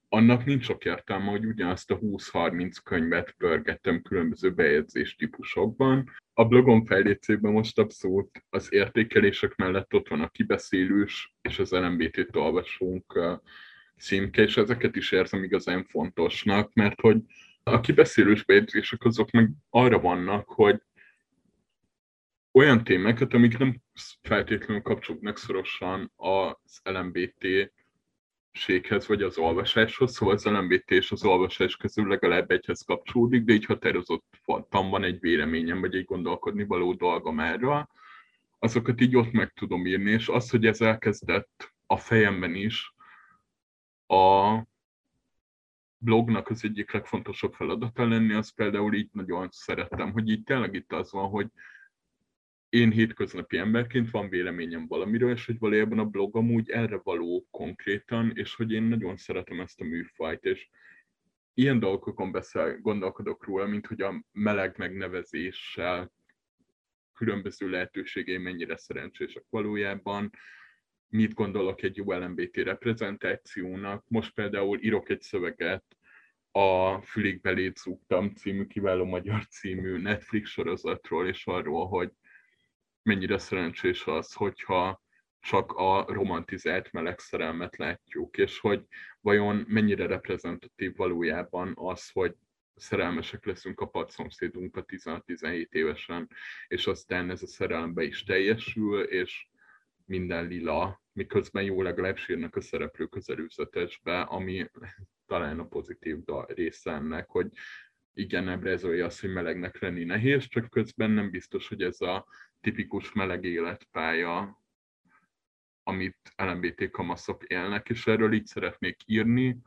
annak nincs sok értelme, hogy ugyanazt a 20-30 könyvet pörgettem különböző bejegyzés típusokban. A blogom fejlécében most abszolút az értékelések mellett ott van a kibeszélős és az LMBT-t olvasónk címke, és ezeket is érzem igazán fontosnak, mert hogy a kibeszélős bejegyzések azok meg arra vannak, hogy olyan témákat, amik nem feltétlenül kapcsolódnak szorosan az LMBT séghez, vagy az olvasáshoz, szóval az LMBT és az olvasás közül legalább egyhez kapcsolódik, de így határozottan van egy véleményem, vagy egy gondolkodni való dolgom erről, azokat így ott meg tudom írni, és az, hogy ez elkezdett a fejemben is a blognak az egyik legfontosabb feladata lenni, az például így nagyon szerettem, hogy így tényleg itt az van, hogy én hétköznapi emberként van véleményem valamiről, és hogy valójában a blog amúgy erre való konkrétan, és hogy én nagyon szeretem ezt a műfajt, és ilyen dolgokon beszél, gondolkodok róla, mint hogy a meleg megnevezéssel különböző lehetőségei mennyire szerencsések valójában, mit gondolok egy jó LMBT reprezentációnak. Most például írok egy szöveget a Fülig belét zúgtam című kiváló magyar című Netflix sorozatról, és arról, hogy mennyire szerencsés az, hogyha csak a romantizált meleg szerelmet látjuk, és hogy vajon mennyire reprezentatív valójában az, hogy szerelmesek leszünk a padszomszédunkkal 16-17 évesen, és aztán ez a szerelembe is teljesül, és minden lila, miközben jó legalább sírnak a szereplők az ami talán a pozitív része ennek, hogy igen, ebrezolja azt, hogy melegnek lenni nehéz, csak közben nem biztos, hogy ez a tipikus meleg életpálya, amit LMBT kamaszok élnek, és erről így szeretnék írni,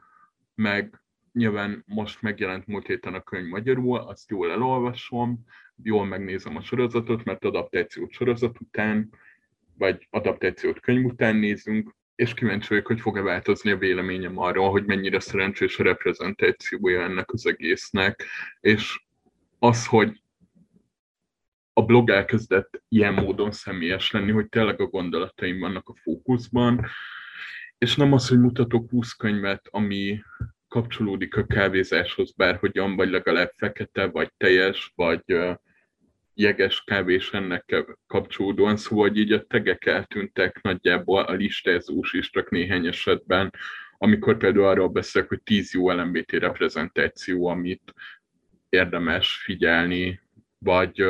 meg nyilván most megjelent múlt héten a könyv magyarul, azt jól elolvasom, jól megnézem a sorozatot, mert adaptációt sorozat után, vagy adaptációt könyv után nézünk, és kíváncsi vagyok, hogy fog-e változni a véleményem arról, hogy mennyire szerencsés a reprezentációja ennek az egésznek, és az, hogy a blog elkezdett ilyen módon személyes lenni, hogy tényleg a gondolataim vannak a fókuszban, és nem az, hogy mutatok 20 könyvet, ami kapcsolódik a kávézáshoz bárhogyan, vagy legalább fekete, vagy teljes, vagy jeges kávés ennek kapcsolódóan, szóval hogy így a tegek eltűntek nagyjából a listázós is csak néhány esetben, amikor például arról beszélek, hogy 10 jó LMBT reprezentáció, amit érdemes figyelni, vagy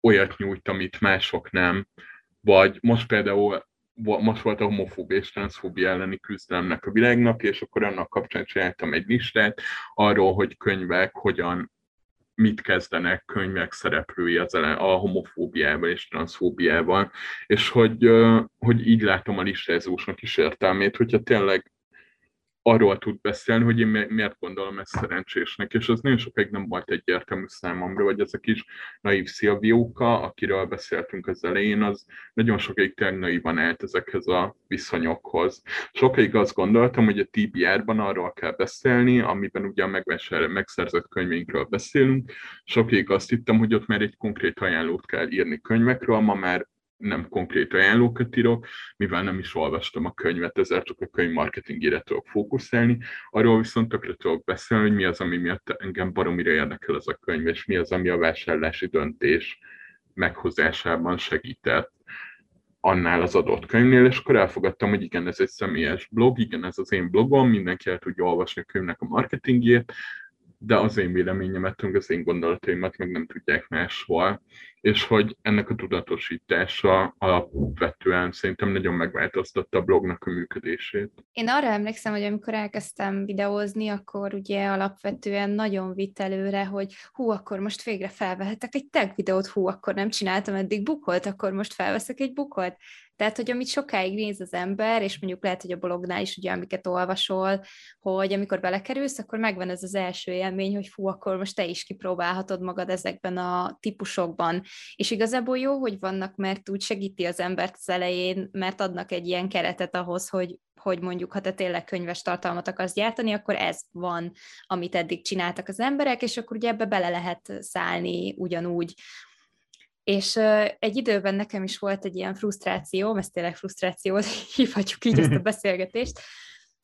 olyat nyújt, amit mások nem, vagy most például most volt a homofóbia és transzfóbia elleni küzdelemnek a világnak, és akkor annak kapcsán csináltam egy listát arról, hogy könyvek hogyan mit kezdenek könyvek szereplői az a homofóbiával és transzfóbiával, és hogy, hogy így látom a listázósnak is értelmét, hogyha tényleg arról tud beszélni, hogy én miért gondolom ezt szerencsésnek, és az nagyon sokáig nem volt egyértelmű számomra, vagy ez a kis naív Szilvióka, akiről beszéltünk az elején, az nagyon sokáig tényleg naívan állt ezekhez a viszonyokhoz. Sokáig azt gondoltam, hogy a TBR-ban arról kell beszélni, amiben ugye a megszerzett könyveinkről beszélünk. Sokáig azt hittem, hogy ott már egy konkrét ajánlót kell írni könyvekről, ma már nem konkrét ajánlókat írok, mivel nem is olvastam a könyvet, ezért csak a könyv marketingére tudok fókuszálni. Arról viszont tökre tudok beszélni, hogy mi az, ami miatt engem baromira érdekel ez a könyv, és mi az, ami a vásárlási döntés meghozásában segített annál az adott könyvnél, és akkor elfogadtam, hogy igen, ez egy személyes blog, igen, ez az én blogom, mindenki el tudja olvasni a könyvnek a marketingjét, de az én véleményemet, az én gondolataimat meg nem tudják máshol és hogy ennek a tudatosítása alapvetően szerintem nagyon megváltoztatta a blognak a működését. Én arra emlékszem, hogy amikor elkezdtem videózni, akkor ugye alapvetően nagyon vitt előre, hogy hú, akkor most végre felvehetek egy tag videót, hú, akkor nem csináltam eddig bukolt, akkor most felveszek egy bukolt. Tehát, hogy amit sokáig néz az ember, és mondjuk lehet, hogy a blognál is ugye, amiket olvasol, hogy amikor belekerülsz, akkor megvan ez az első élmény, hogy fú, akkor most te is kipróbálhatod magad ezekben a típusokban. És igazából jó, hogy vannak, mert úgy segíti az embert az elején, mert adnak egy ilyen keretet ahhoz, hogy, hogy mondjuk, ha te tényleg könyves tartalmat akarsz gyártani, akkor ez van, amit eddig csináltak az emberek, és akkor ugye ebbe bele lehet szállni ugyanúgy, és egy időben nekem is volt egy ilyen frusztráció, ezt tényleg frusztrációt hívhatjuk így ezt a beszélgetést,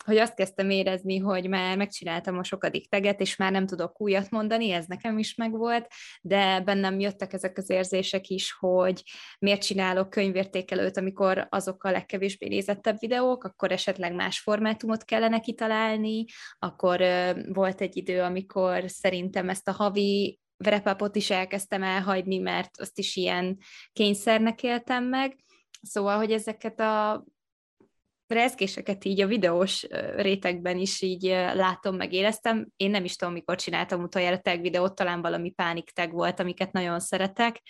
hogy azt kezdtem érezni, hogy már megcsináltam a sokadik teget, és már nem tudok újat mondani, ez nekem is megvolt, de bennem jöttek ezek az érzések is, hogy miért csinálok könyvértékelőt, amikor azok a legkevésbé nézettebb videók, akkor esetleg más formátumot kellene kitalálni, akkor volt egy idő, amikor szerintem ezt a havi verepapot is elkezdtem elhagyni, mert azt is ilyen kényszernek éltem meg. Szóval, hogy ezeket a rezgéseket így a videós rétegben is így látom, meg éreztem. Én nem is tudom, mikor csináltam utoljára tag videót, talán valami pánik tag volt, amiket nagyon szeretek,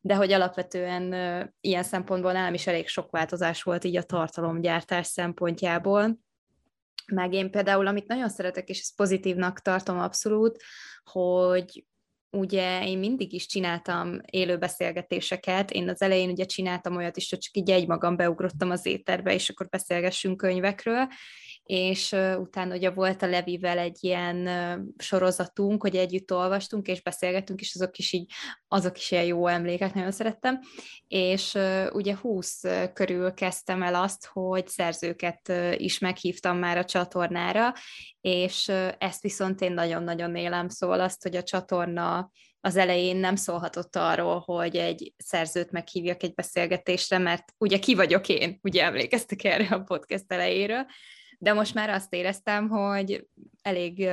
de hogy alapvetően ilyen szempontból nálam is elég sok változás volt így a tartalomgyártás szempontjából. Meg én például, amit nagyon szeretek, és ezt pozitívnak tartom abszolút, hogy ugye én mindig is csináltam élő beszélgetéseket, én az elején ugye csináltam olyat is, hogy csak így egymagam beugrottam az éterbe, és akkor beszélgessünk könyvekről, és utána ugye volt a Levivel egy ilyen sorozatunk, hogy együtt olvastunk, és beszélgettünk, és azok is így, azok is ilyen jó emlékek, nagyon szerettem, és ugye 20 körül kezdtem el azt, hogy szerzőket is meghívtam már a csatornára, és ezt viszont én nagyon-nagyon élem, szóval azt, hogy a csatorna az elején nem szólhatott arról, hogy egy szerzőt meghívjak egy beszélgetésre, mert ugye ki vagyok én, ugye emlékeztek erre a podcast elejéről, de most már azt éreztem, hogy elég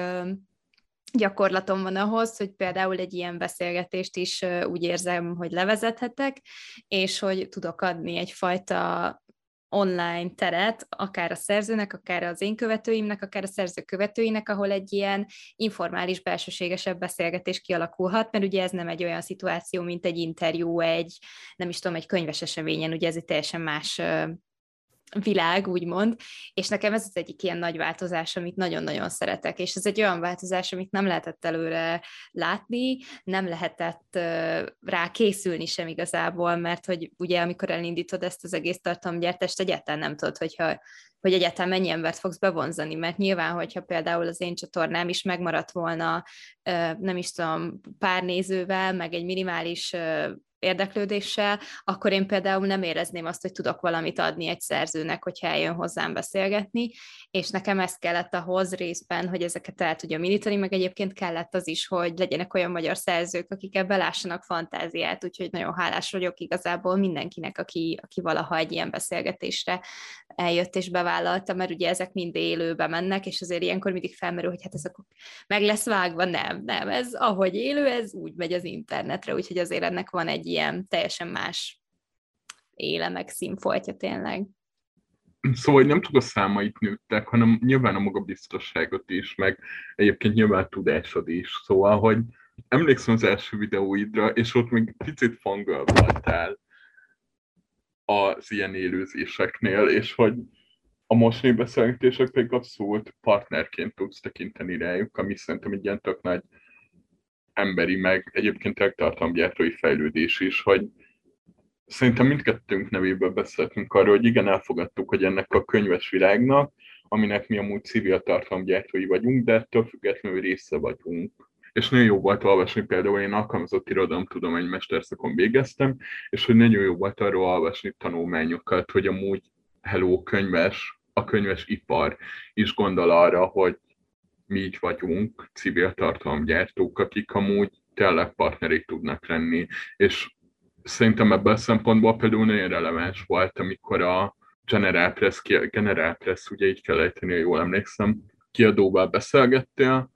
gyakorlatom van ahhoz, hogy például egy ilyen beszélgetést is úgy érzem, hogy levezethetek, és hogy tudok adni egyfajta online teret, akár a szerzőnek, akár az én követőimnek, akár a szerző követőinek, ahol egy ilyen informális, belsőségesebb beszélgetés kialakulhat, mert ugye ez nem egy olyan szituáció, mint egy interjú, egy, nem is tudom, egy könyves eseményen, ugye ez egy teljesen más világ, úgymond, és nekem ez az egyik ilyen nagy változás, amit nagyon-nagyon szeretek, és ez egy olyan változás, amit nem lehetett előre látni, nem lehetett rá készülni sem igazából, mert hogy ugye amikor elindítod ezt az egész tartalomgyártást, egyáltalán nem tudod, hogyha hogy egyáltalán mennyi embert fogsz bevonzani, mert nyilván, hogyha például az én csatornám is megmaradt volna, nem is tudom, pár nézővel, meg egy minimális érdeklődéssel, akkor én például nem érezném azt, hogy tudok valamit adni egy szerzőnek, hogyha eljön hozzám beszélgetni, és nekem ez kellett ahhoz részben, hogy ezeket el tudjam indítani, meg egyébként kellett az is, hogy legyenek olyan magyar szerzők, akik ebbe lássanak fantáziát, úgyhogy nagyon hálás vagyok igazából mindenkinek, aki, aki valaha egy ilyen beszélgetésre eljött és bevállalta, mert ugye ezek mind élőbe mennek, és azért ilyenkor mindig felmerül, hogy hát ez akkor meg lesz vágva, nem, nem, ez ahogy élő, ez úgy megy az internetre, úgyhogy azért ennek van egy ilyen teljesen más éle, meg színfoltja tényleg. Szóval nem csak a számait nőttek, hanem nyilván a magabiztosságot is, meg egyébként nyilván tudásod is. Szóval, hogy emlékszem az első videóidra, és ott még picit fangirl voltál az ilyen élőzéseknél, és hogy a mostani beszélgetések pedig abszolút partnerként tudsz tekinteni rájuk, ami szerintem egy ilyen tök nagy emberi, meg egyébként tartalomgyártói fejlődés is, hogy szerintem mindkettőnk nevéből beszéltünk arról, hogy igen, elfogadtuk, hogy ennek a könyves világnak, aminek mi amúgy civil tartalomgyártói vagyunk, de ettől függetlenül része vagyunk. És nagyon jó volt olvasni, például én alkalmazott irodalomtudomány mesterszakon végeztem, és hogy nagyon jó volt arról olvasni tanulmányokat, hogy amúgy hello könyves, a könyves ipar is gondol arra, hogy mi így vagyunk, civil tartalomgyártók, akik amúgy tényleg partnerik tudnak lenni, és szerintem ebből a szempontból például nagyon releváns volt, amikor a General Press, General Press ugye így kell ejteni, jól emlékszem, kiadóval beszélgettél,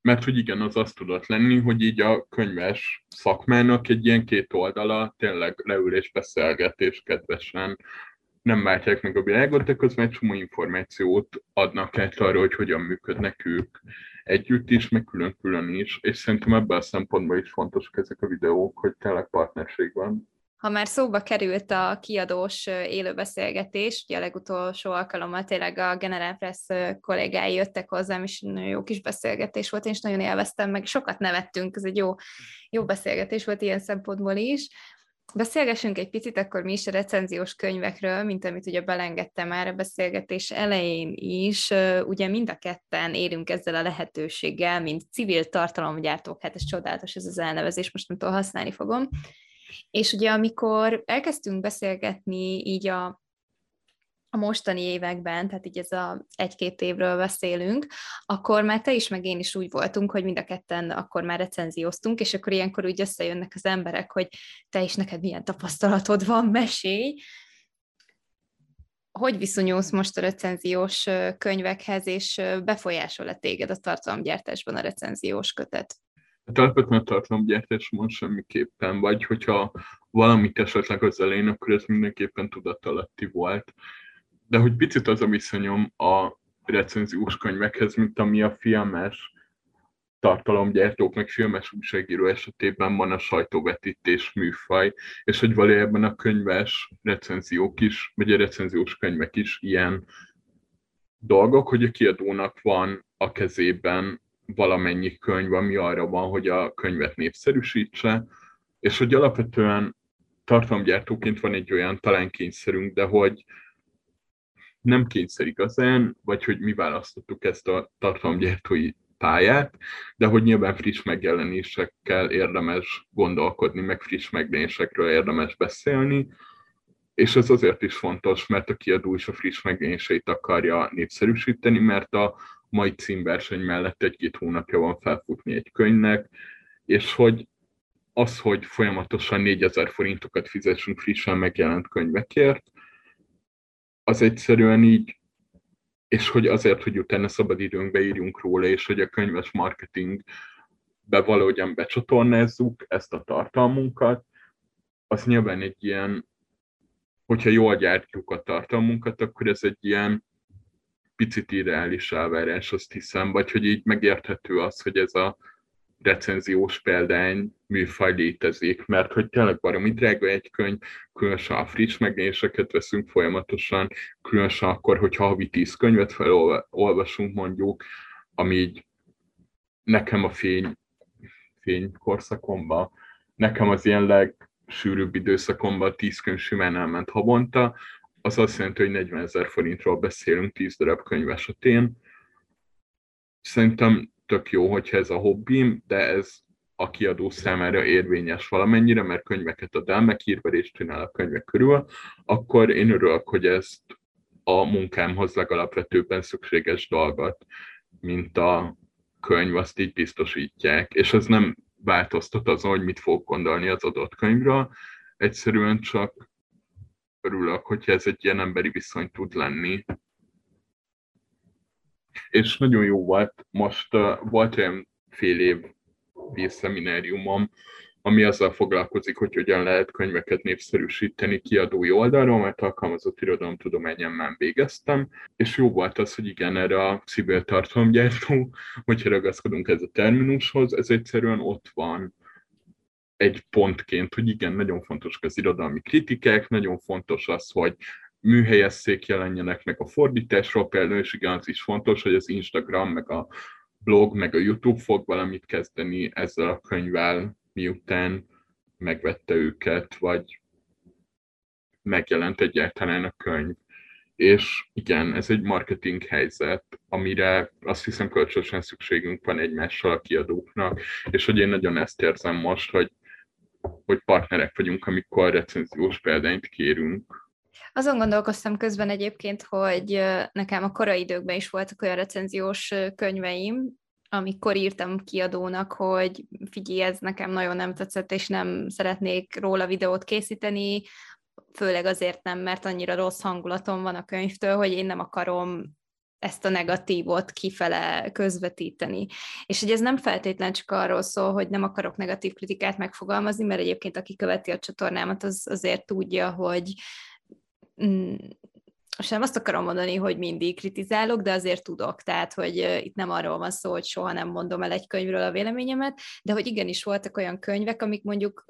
mert hogy igen, az azt tudott lenni, hogy így a könyves szakmának egy ilyen két oldala tényleg leül és beszélgetés kedvesen nem váltják meg a világot, de közben egy csomó információt adnak át arra, hogy hogyan működnek ők együtt is, meg külön-külön is, és szerintem ebben a szempontból is fontosak ezek a videók, hogy tényleg partnerség van. Ha már szóba került a kiadós élőbeszélgetés, ugye a legutolsó alkalommal tényleg a General Press kollégái jöttek hozzám, és nagyon jó kis beszélgetés volt, én is nagyon élveztem, meg sokat nevettünk, ez egy jó, jó beszélgetés volt ilyen szempontból is. Beszélgessünk egy picit akkor mi is a recenziós könyvekről, mint amit ugye belengedtem már a beszélgetés elején is. Ugye mind a ketten érünk ezzel a lehetőséggel, mint civil tartalomgyártók, hát ez csodálatos ez az elnevezés, most nem tudom, használni fogom. És ugye amikor elkezdtünk beszélgetni így a a mostani években, tehát így ez a egy-két évről beszélünk, akkor már te is, meg én is úgy voltunk, hogy mind a ketten akkor már recenzióztunk, és akkor ilyenkor úgy összejönnek az emberek, hogy te is neked milyen tapasztalatod van, mesélj. Hogy viszonyulsz most a recenziós könyvekhez, és befolyásol-e téged a tartalomgyártásban a recenziós kötet? Hát alapvetően a tartalomgyártásban semmiképpen, vagy hogyha valamit esetleg az elején, akkor ez mindenképpen tudatalatti volt de hogy picit az a viszonyom a recenziós könyvekhez, mint ami a filmes tartalomgyártók, meg filmes újságíró esetében van a sajtóvetítés műfaj, és hogy valójában a könyves recenziók is, vagy a recenziós könyvek is ilyen dolgok, hogy a kiadónak van a kezében valamennyi könyv, ami arra van, hogy a könyvet népszerűsítse, és hogy alapvetően tartalomgyártóként van egy olyan talán kényszerünk, de hogy nem kényszer igazán, vagy hogy mi választottuk ezt a tartalomgyártói pályát, de hogy nyilván friss megjelenésekkel érdemes gondolkodni, meg friss megjelenésekről érdemes beszélni, és ez azért is fontos, mert a kiadó is a friss megjelenéseit akarja népszerűsíteni, mert a mai címverseny mellett egy-két hónapja van felfutni egy könyvnek, és hogy az, hogy folyamatosan 4000 forintokat fizessünk frissen megjelent könyvekért, az egyszerűen így, és hogy azért, hogy utána szabadidőnkbe írjunk róla, és hogy a könyves marketingbe valahogyan becsatornázzuk ezt a tartalmunkat, az nyilván egy ilyen, hogyha jól gyártjuk a tartalmunkat, akkor ez egy ilyen picit irreális elvárás, azt hiszem, vagy hogy így megérthető az, hogy ez a recenziós példány műfaj létezik, mert hogy tényleg baromi drága egy könyv, különösen a friss megjelenéseket veszünk folyamatosan, különösen akkor, hogyha havi tíz könyvet felolvasunk mondjuk, ami így nekem a fény, fény korszakomban, nekem az ilyen legsűrűbb időszakomban tíz könyv simán elment havonta, az azt jelenti, hogy 40 ezer forintról beszélünk 10 darab könyv esetén. Szerintem tök jó, hogyha ez a hobbim, de ez a kiadó számára érvényes valamennyire, mert könyveket ad el, meg hírverést csinál a könyvek körül, akkor én örülök, hogy ezt a munkámhoz legalapvetőbben szükséges dolgot, mint a könyv, azt így biztosítják. És ez nem változtat azon, hogy mit fog gondolni az adott könyvről, egyszerűen csak örülök, hogyha ez egy ilyen emberi viszony tud lenni, és nagyon jó volt. Most uh, volt olyan fél év szemináriumom, ami azzal foglalkozik, hogy hogyan lehet könyveket népszerűsíteni kiadói oldalról, mert alkalmazott irodalomtudományon már végeztem, és jó volt az, hogy igen, erre a civil tartalomgyártó, hogyha ragaszkodunk ez a terminushoz, ez egyszerűen ott van egy pontként, hogy igen, nagyon fontos az irodalmi kritikák, nagyon fontos az, hogy műhelyesszék jelenjenek meg a fordításról, például, és igen, az is fontos, hogy az Instagram, meg a blog, meg a YouTube fog valamit kezdeni ezzel a könyvvel, miután megvette őket, vagy megjelent egyáltalán a könyv. És igen, ez egy marketing helyzet, amire azt hiszem kölcsönösen szükségünk van egymással a kiadóknak, és hogy én nagyon ezt érzem most, hogy, hogy partnerek vagyunk, amikor recenziós példányt kérünk azon gondolkoztam közben egyébként, hogy nekem a korai időkben is voltak olyan recenziós könyveim, amikor írtam kiadónak, hogy figyelj, ez nekem nagyon nem tetszett, és nem szeretnék róla videót készíteni, főleg azért nem, mert annyira rossz hangulatom van a könyvtől, hogy én nem akarom ezt a negatívot kifele közvetíteni. És hogy ez nem feltétlen csak arról szól, hogy nem akarok negatív kritikát megfogalmazni, mert egyébként aki követi a csatornámat, az azért tudja, hogy mm, sem azt akarom mondani, hogy mindig kritizálok, de azért tudok, tehát, hogy itt nem arról van szó, hogy soha nem mondom el egy könyvről a véleményemet, de hogy igenis voltak olyan könyvek, amik mondjuk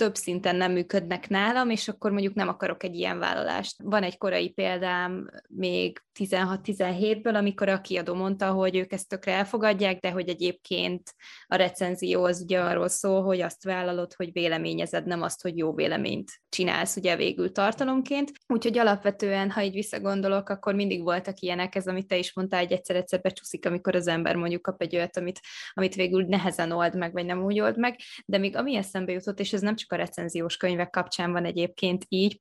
több szinten nem működnek nálam, és akkor mondjuk nem akarok egy ilyen vállalást. Van egy korai példám még 16-17-ből, amikor a kiadó mondta, hogy ők ezt tökre elfogadják, de hogy egyébként a recenzió az ugye arról szól, hogy azt vállalod, hogy véleményezed, nem azt, hogy jó véleményt csinálsz ugye végül tartalomként. Úgyhogy alapvetően, ha így visszagondolok, akkor mindig voltak ilyenek, ez amit te is mondtál, hogy egyszer-egyszer becsúszik, amikor az ember mondjuk kap egy olyat, amit, amit végül nehezen old meg, vagy nem úgy old meg, de még ami eszembe jutott, és ez nem csak a recenziós könyvek kapcsán van egyébként így,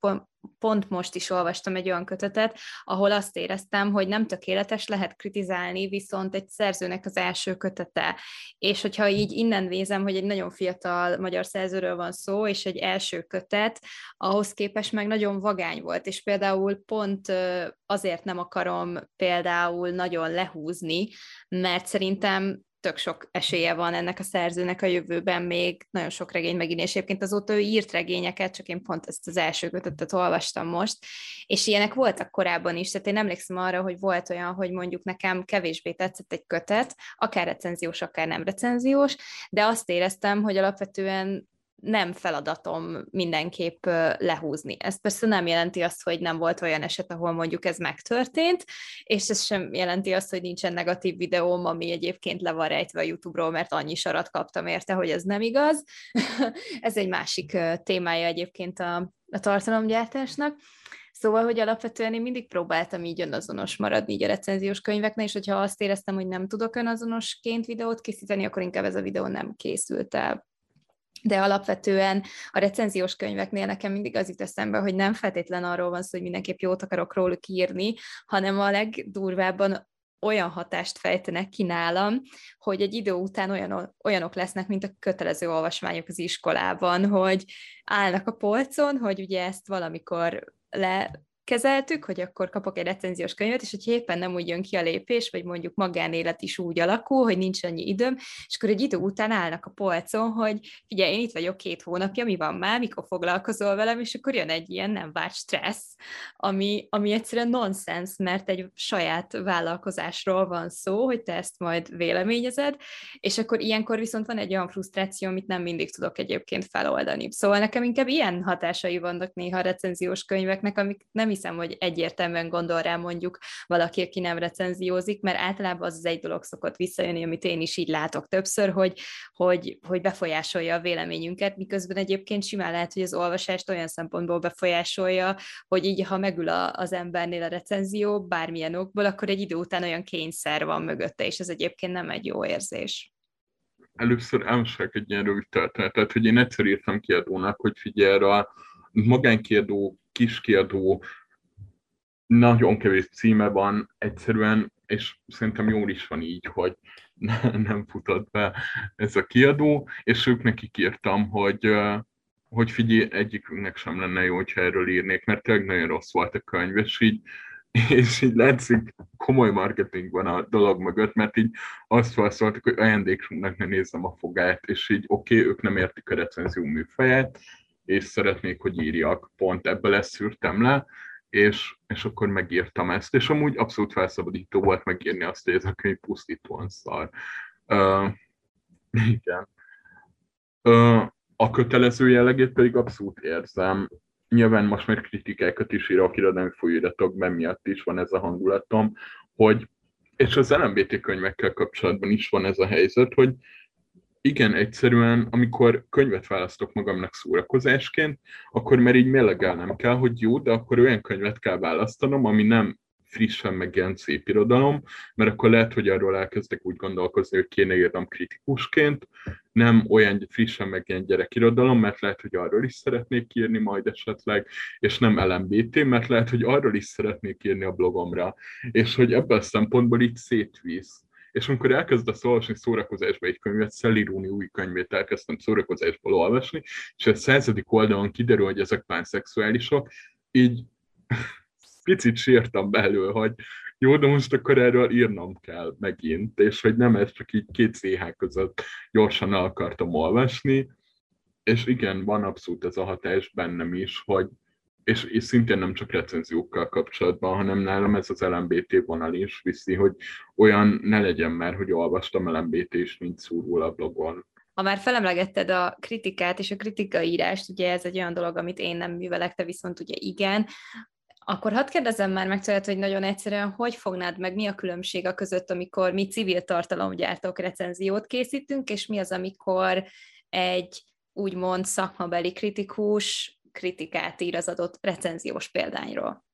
pont most is olvastam egy olyan kötetet, ahol azt éreztem, hogy nem tökéletes, lehet kritizálni, viszont egy szerzőnek az első kötete. És hogyha így innen vézem, hogy egy nagyon fiatal magyar szerzőről van szó, és egy első kötet, ahhoz képest meg nagyon vagány volt, és például pont azért nem akarom például nagyon lehúzni, mert szerintem tök sok esélye van ennek a szerzőnek a jövőben még nagyon sok regény megint, és egyébként azóta ő írt regényeket, csak én pont ezt az első kötetet olvastam most, és ilyenek voltak korábban is, tehát én emlékszem arra, hogy volt olyan, hogy mondjuk nekem kevésbé tetszett egy kötet, akár recenziós, akár nem recenziós, de azt éreztem, hogy alapvetően nem feladatom mindenképp lehúzni. Ez persze nem jelenti azt, hogy nem volt olyan eset, ahol mondjuk ez megtörtént, és ez sem jelenti azt, hogy nincsen negatív videóm, ami egyébként le van rejtve a YouTube-ról, mert annyi sarat kaptam érte, hogy ez nem igaz. ez egy másik témája egyébként a, a tartalomgyártásnak. Szóval, hogy alapvetően én mindig próbáltam így önazonos maradni így a recenziós könyveknél, és hogyha azt éreztem, hogy nem tudok önazonosként videót készíteni, akkor inkább ez a videó nem készült el de alapvetően a recenziós könyveknél nekem mindig az jut eszembe, hogy nem feltétlen arról van szó, hogy mindenképp jót akarok róluk írni, hanem a legdurvábban olyan hatást fejtenek ki nálam, hogy egy idő után olyan, olyanok lesznek, mint a kötelező olvasmányok az iskolában, hogy állnak a polcon, hogy ugye ezt valamikor le kezeltük, hogy akkor kapok egy recenziós könyvet, és hogy éppen nem úgy jön ki a lépés, vagy mondjuk magánélet is úgy alakul, hogy nincs annyi időm, és akkor egy idő után állnak a polcon, hogy figyelj, én itt vagyok két hónapja, mi van már, mikor foglalkozol velem, és akkor jön egy ilyen nem várt stressz, ami, ami egyszerűen nonsens, mert egy saját vállalkozásról van szó, hogy te ezt majd véleményezed, és akkor ilyenkor viszont van egy olyan frusztráció, amit nem mindig tudok egyébként feloldani. Szóval nekem inkább ilyen hatásai vannak néha a recenziós könyveknek, amik nem hiszem, hogy egyértelműen gondol rá mondjuk valaki, aki nem recenziózik, mert általában az az egy dolog szokott visszajönni, amit én is így látok többször, hogy, hogy, hogy befolyásolja a véleményünket, miközben egyébként simán lehet, hogy az olvasást olyan szempontból befolyásolja, hogy így, ha megül a, az embernél a recenzió bármilyen okból, akkor egy idő után olyan kényszer van mögötte, és ez egyébként nem egy jó érzés. Először elmesek egy ilyen rövid történetet, hogy én egyszer írtam kiadónak, hogy figyelj a magánkiadó, kiskiadó, nagyon kevés címe van egyszerűen, és szerintem jól is van így, hogy nem futott be ez a kiadó, és ők nekik írtam, hogy, hogy figyelj, egyikünknek sem lenne jó, hogyha erről írnék, mert tényleg nagyon rossz volt a könyv, és így, és így látszik, komoly marketing van a dolog mögött, mert így azt felszóltak, hogy ajándékunknak ne nézzem a fogát, és így oké, okay, ők nem értik a recenzió műfaját, és szeretnék, hogy írjak, pont ebből ezt szűrtem le, és, és akkor megírtam ezt, és amúgy abszolút felszabadító volt megírni azt, hogy ez a könyv pusztítóan szar. Uh, igen. Uh, a kötelező jellegét pedig abszolút érzem. Nyilván most már kritikákat is írok irodalmi folyóiratokban, miatt is van ez a hangulatom, hogy és az LMBT könyvekkel kapcsolatban is van ez a helyzet, hogy igen, egyszerűen, amikor könyvet választok magamnak szórakozásként, akkor már így mérlegelnem kell, hogy jó, de akkor olyan könyvet kell választanom, ami nem frissen megjelent szép irodalom, mert akkor lehet, hogy arról elkezdek úgy gondolkozni, hogy kéne írnom kritikusként, nem olyan frissen megjelent gyerekirodalom, mert lehet, hogy arról is szeretnék írni majd esetleg, és nem LMBT, mert lehet, hogy arról is szeretnék írni a blogomra, és hogy ebből a szempontból itt szétvíz és amikor elkezdesz olvasni szórakozásba egy könyvet, Szelirúni új könyvét elkezdtem szórakozásból olvasni, és a századik oldalon kiderül, hogy ezek szexuálisok, így picit sírtam belül, hogy jó, de most akkor erről írnom kell megint, és hogy nem ez csak így két CH között gyorsan el akartam olvasni, és igen, van abszolút ez a hatás bennem is, hogy és, és szintén nem csak recenziókkal kapcsolatban, hanem nálam ez az LMBT vonal is viszi, hogy olyan ne legyen már, hogy olvastam LMBT is, mint szúrul a blogon. Ha már felemlegetted a kritikát és a kritikaírást, ugye ez egy olyan dolog, amit én nem művelek, te viszont ugye igen, akkor hadd kérdezem már meg tőled, hogy nagyon egyszerűen, hogy fognád meg, mi a különbség a között, amikor mi civil tartalomgyártók recenziót készítünk, és mi az, amikor egy úgymond szakmabeli kritikus kritikát ír az adott recenziós példányról.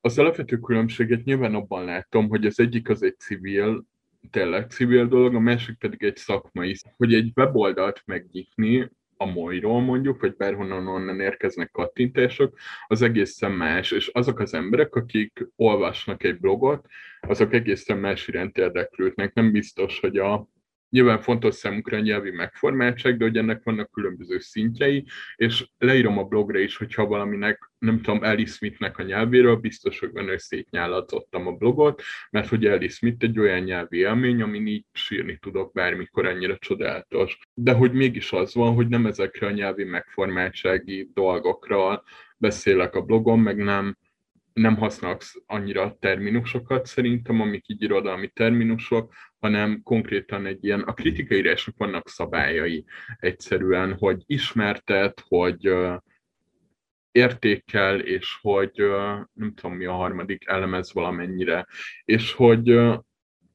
Az alapvető különbséget nyilván abban látom, hogy az egyik az egy civil, tényleg civil dolog, a másik pedig egy szakmai. Hogy egy weboldalt megnyitni, a molyról mondjuk, vagy bárhonnan onnan érkeznek kattintások, az egészen más, és azok az emberek, akik olvasnak egy blogot, azok egészen más iránt érdeklődnek. Nem biztos, hogy a Nyilván fontos számukra a nyelvi megformáltság, de hogy ennek vannak különböző szintjei, és leírom a blogra is, hogyha valaminek, nem tudom, Alice Smithnek a nyelvéről, biztos, hogy benne szétnyáladzottam a blogot, mert hogy Alice Smith egy olyan nyelvi élmény, amin így sírni tudok bármikor ennyire csodálatos. De hogy mégis az van, hogy nem ezekre a nyelvi megformáltsági dolgokra beszélek a blogon, meg nem nem használsz annyira terminusokat szerintem, amik így irodalmi terminusok, hanem konkrétan egy ilyen, a kritikaírásnak vannak szabályai. Egyszerűen, hogy ismertet, hogy értékel, és hogy nem tudom mi a harmadik elemez valamennyire, és hogy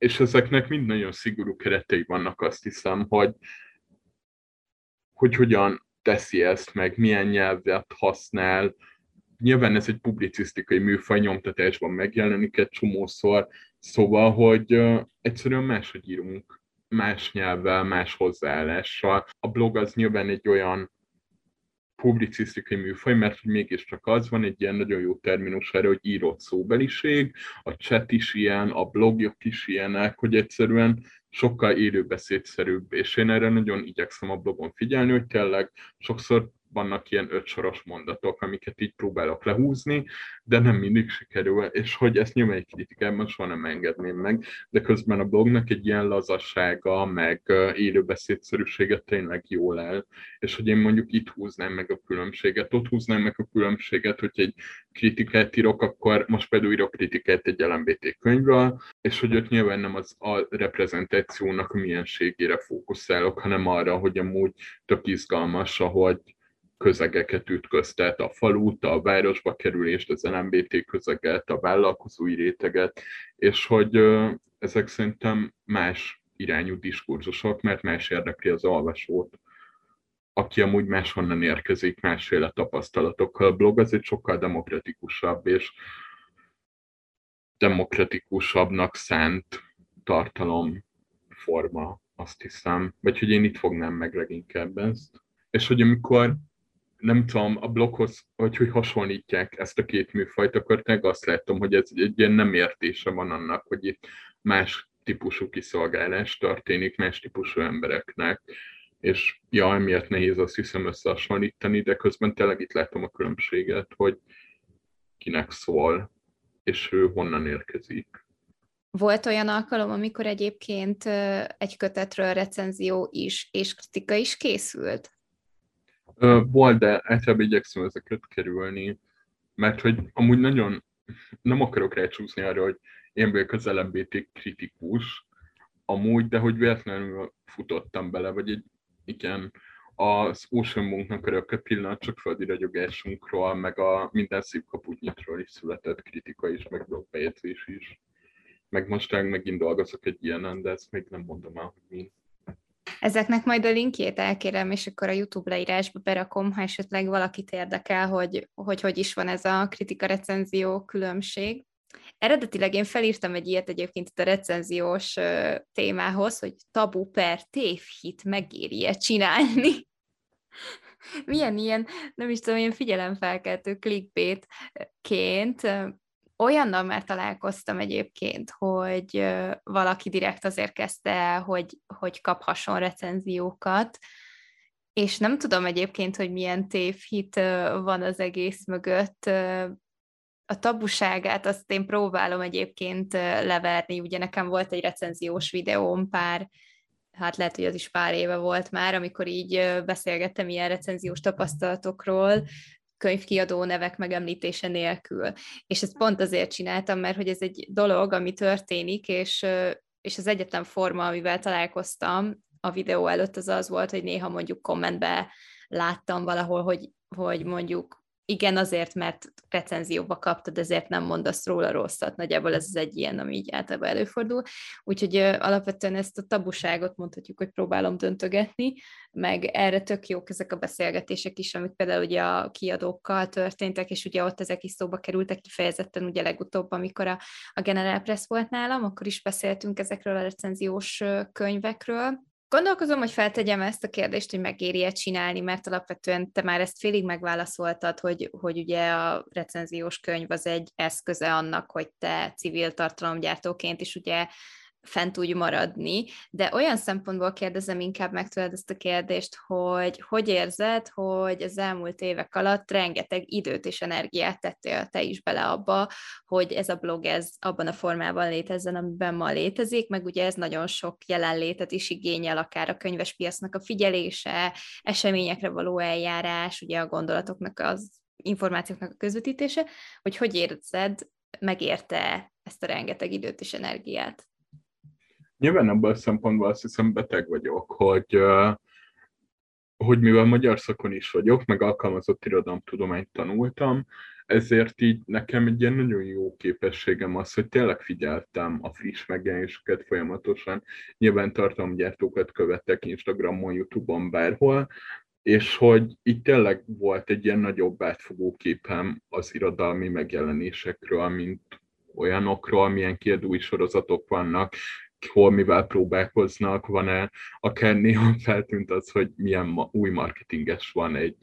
és ezeknek mind nagyon szigorú keretei vannak, azt hiszem, hogy, hogy hogyan teszi ezt, meg milyen nyelvet használ, nyilván ez egy publicisztikai műfaj, nyomtatásban megjelenik egy csomószor, szóval, hogy egyszerűen máshogy írunk, más nyelvvel, más hozzáállással. A blog az nyilván egy olyan publicisztikai műfaj, mert hogy mégiscsak az van, egy ilyen nagyon jó terminus erre, hogy írott szóbeliség, a chat is ilyen, a blogjok is ilyenek, hogy egyszerűen sokkal élőbeszédszerűbb, és én erre nagyon igyekszem a blogon figyelni, hogy tényleg sokszor vannak ilyen ötsoros mondatok, amiket így próbálok lehúzni, de nem mindig sikerül, és hogy ezt nyomai kritikában soha nem engedném meg, de közben a blognak egy ilyen lazassága, meg élőbeszédszerűsége tényleg jól el, és hogy én mondjuk itt húznám meg a különbséget, ott húznám meg a különbséget, hogy egy kritikát írok, akkor most például írok kritikát egy LMBT könyvről, és hogy ott nyilván nem az a reprezentációnak a mienségére fókuszálok, hanem arra, hogy amúgy tök izgalmas, ahogy közegeket ütköztet, a falut, a városba kerülést, az LMBT közeget, a vállalkozói réteget, és hogy ezek szerintem más irányú diskurzusok, mert más érdekli az olvasót, aki amúgy máshonnan érkezik, másféle tapasztalatokkal. A blog az egy sokkal demokratikusabb és demokratikusabbnak szánt tartalomforma, azt hiszem. Vagy hogy én itt fognám meg leginkább ezt. És hogy amikor nem tudom, a blokkhoz, vagy hogy hasonlítják ezt a két műfajt, akkor tényleg azt látom, hogy ez egy ilyen nem értése van annak, hogy itt más típusú kiszolgálás történik más típusú embereknek, és ja, emiatt nehéz azt hiszem összehasonlítani, de közben tényleg itt látom a különbséget, hogy kinek szól, és ő honnan érkezik. Volt olyan alkalom, amikor egyébként egy kötetről recenzió is, és kritika is készült? Volt, de általában igyekszem ezeket kerülni, mert hogy amúgy nagyon nem akarok rácsúszni arra, hogy én vagyok az LMBT kritikus, amúgy, de hogy véletlenül futottam bele, vagy egy, igen, az Ocean Monknak örökké pillanat csak földi ragyogásunkról, meg a minden szép kaputnyitról is született kritika is, meg blogbejegyzés is. Meg most megint dolgozok egy ilyenen, de ezt még nem mondom el, hogy mi. Ezeknek majd a linkjét elkérem, és akkor a YouTube leírásba berakom, ha esetleg valakit érdekel, hogy hogy, hogy is van ez a kritika-recenzió különbség. Eredetileg én felírtam egy ilyet egyébként itt a recenziós témához, hogy tabu per tévhit megéri-e csinálni. Milyen ilyen, nem is tudom, ilyen figyelemfelkeltő clickbait-ként olyannal már találkoztam egyébként, hogy valaki direkt azért kezdte, hogy, hogy kaphasson recenziókat, és nem tudom egyébként, hogy milyen tévhit van az egész mögött. A tabuságát azt én próbálom egyébként leverni. Ugye nekem volt egy recenziós videóm pár, hát lehet, hogy az is pár éve volt már, amikor így beszélgettem ilyen recenziós tapasztalatokról, könyvkiadó nevek megemlítése nélkül. És ezt pont azért csináltam, mert hogy ez egy dolog, ami történik, és, és az egyetlen forma, amivel találkoztam a videó előtt, az az volt, hogy néha mondjuk kommentbe láttam valahol, hogy, hogy mondjuk igen, azért, mert recenzióba kaptad, ezért nem mondasz róla rosszat. Nagyjából ez az egy ilyen, ami így általában előfordul. Úgyhogy alapvetően ezt a tabuságot mondhatjuk, hogy próbálom döntögetni, meg erre tök jók ezek a beszélgetések is, amik például ugye a kiadókkal történtek, és ugye ott ezek is szóba kerültek kifejezetten ugye legutóbb, amikor a, a General Press volt nálam, akkor is beszéltünk ezekről a recenziós könyvekről, Gondolkozom, hogy feltegyem ezt a kérdést, hogy megéri-e csinálni, mert alapvetően te már ezt félig megválaszoltad, hogy, hogy ugye a recenziós könyv az egy eszköze annak, hogy te civil tartalomgyártóként is ugye fent tudj maradni, de olyan szempontból kérdezem inkább meg tőled ezt a kérdést, hogy hogy érzed, hogy az elmúlt évek alatt rengeteg időt és energiát tettél te is bele abba, hogy ez a blog ez abban a formában létezzen, amiben ma létezik, meg ugye ez nagyon sok jelenlétet is igényel, akár a könyvespiacnak a figyelése, eseményekre való eljárás, ugye a gondolatoknak az információknak a közvetítése, hogy hogy érzed, megérte ezt a rengeteg időt és energiát? Nyilván abban a szempontból azt hiszem beteg vagyok, hogy, hogy mivel magyar szakon is vagyok, meg alkalmazott irodalomtudományt tanultam, ezért így nekem egy ilyen nagyon jó képességem az, hogy tényleg figyeltem a friss megjelenéseket folyamatosan. Nyilván tartalomgyártókat követek Instagramon, Youtube-on, bárhol, és hogy itt tényleg volt egy ilyen nagyobb átfogó képem az irodalmi megjelenésekről, mint olyanokról, milyen kiadói sorozatok vannak, hol mivel próbálkoznak, van-e, akár néha feltűnt az, hogy milyen ma, új marketinges van egy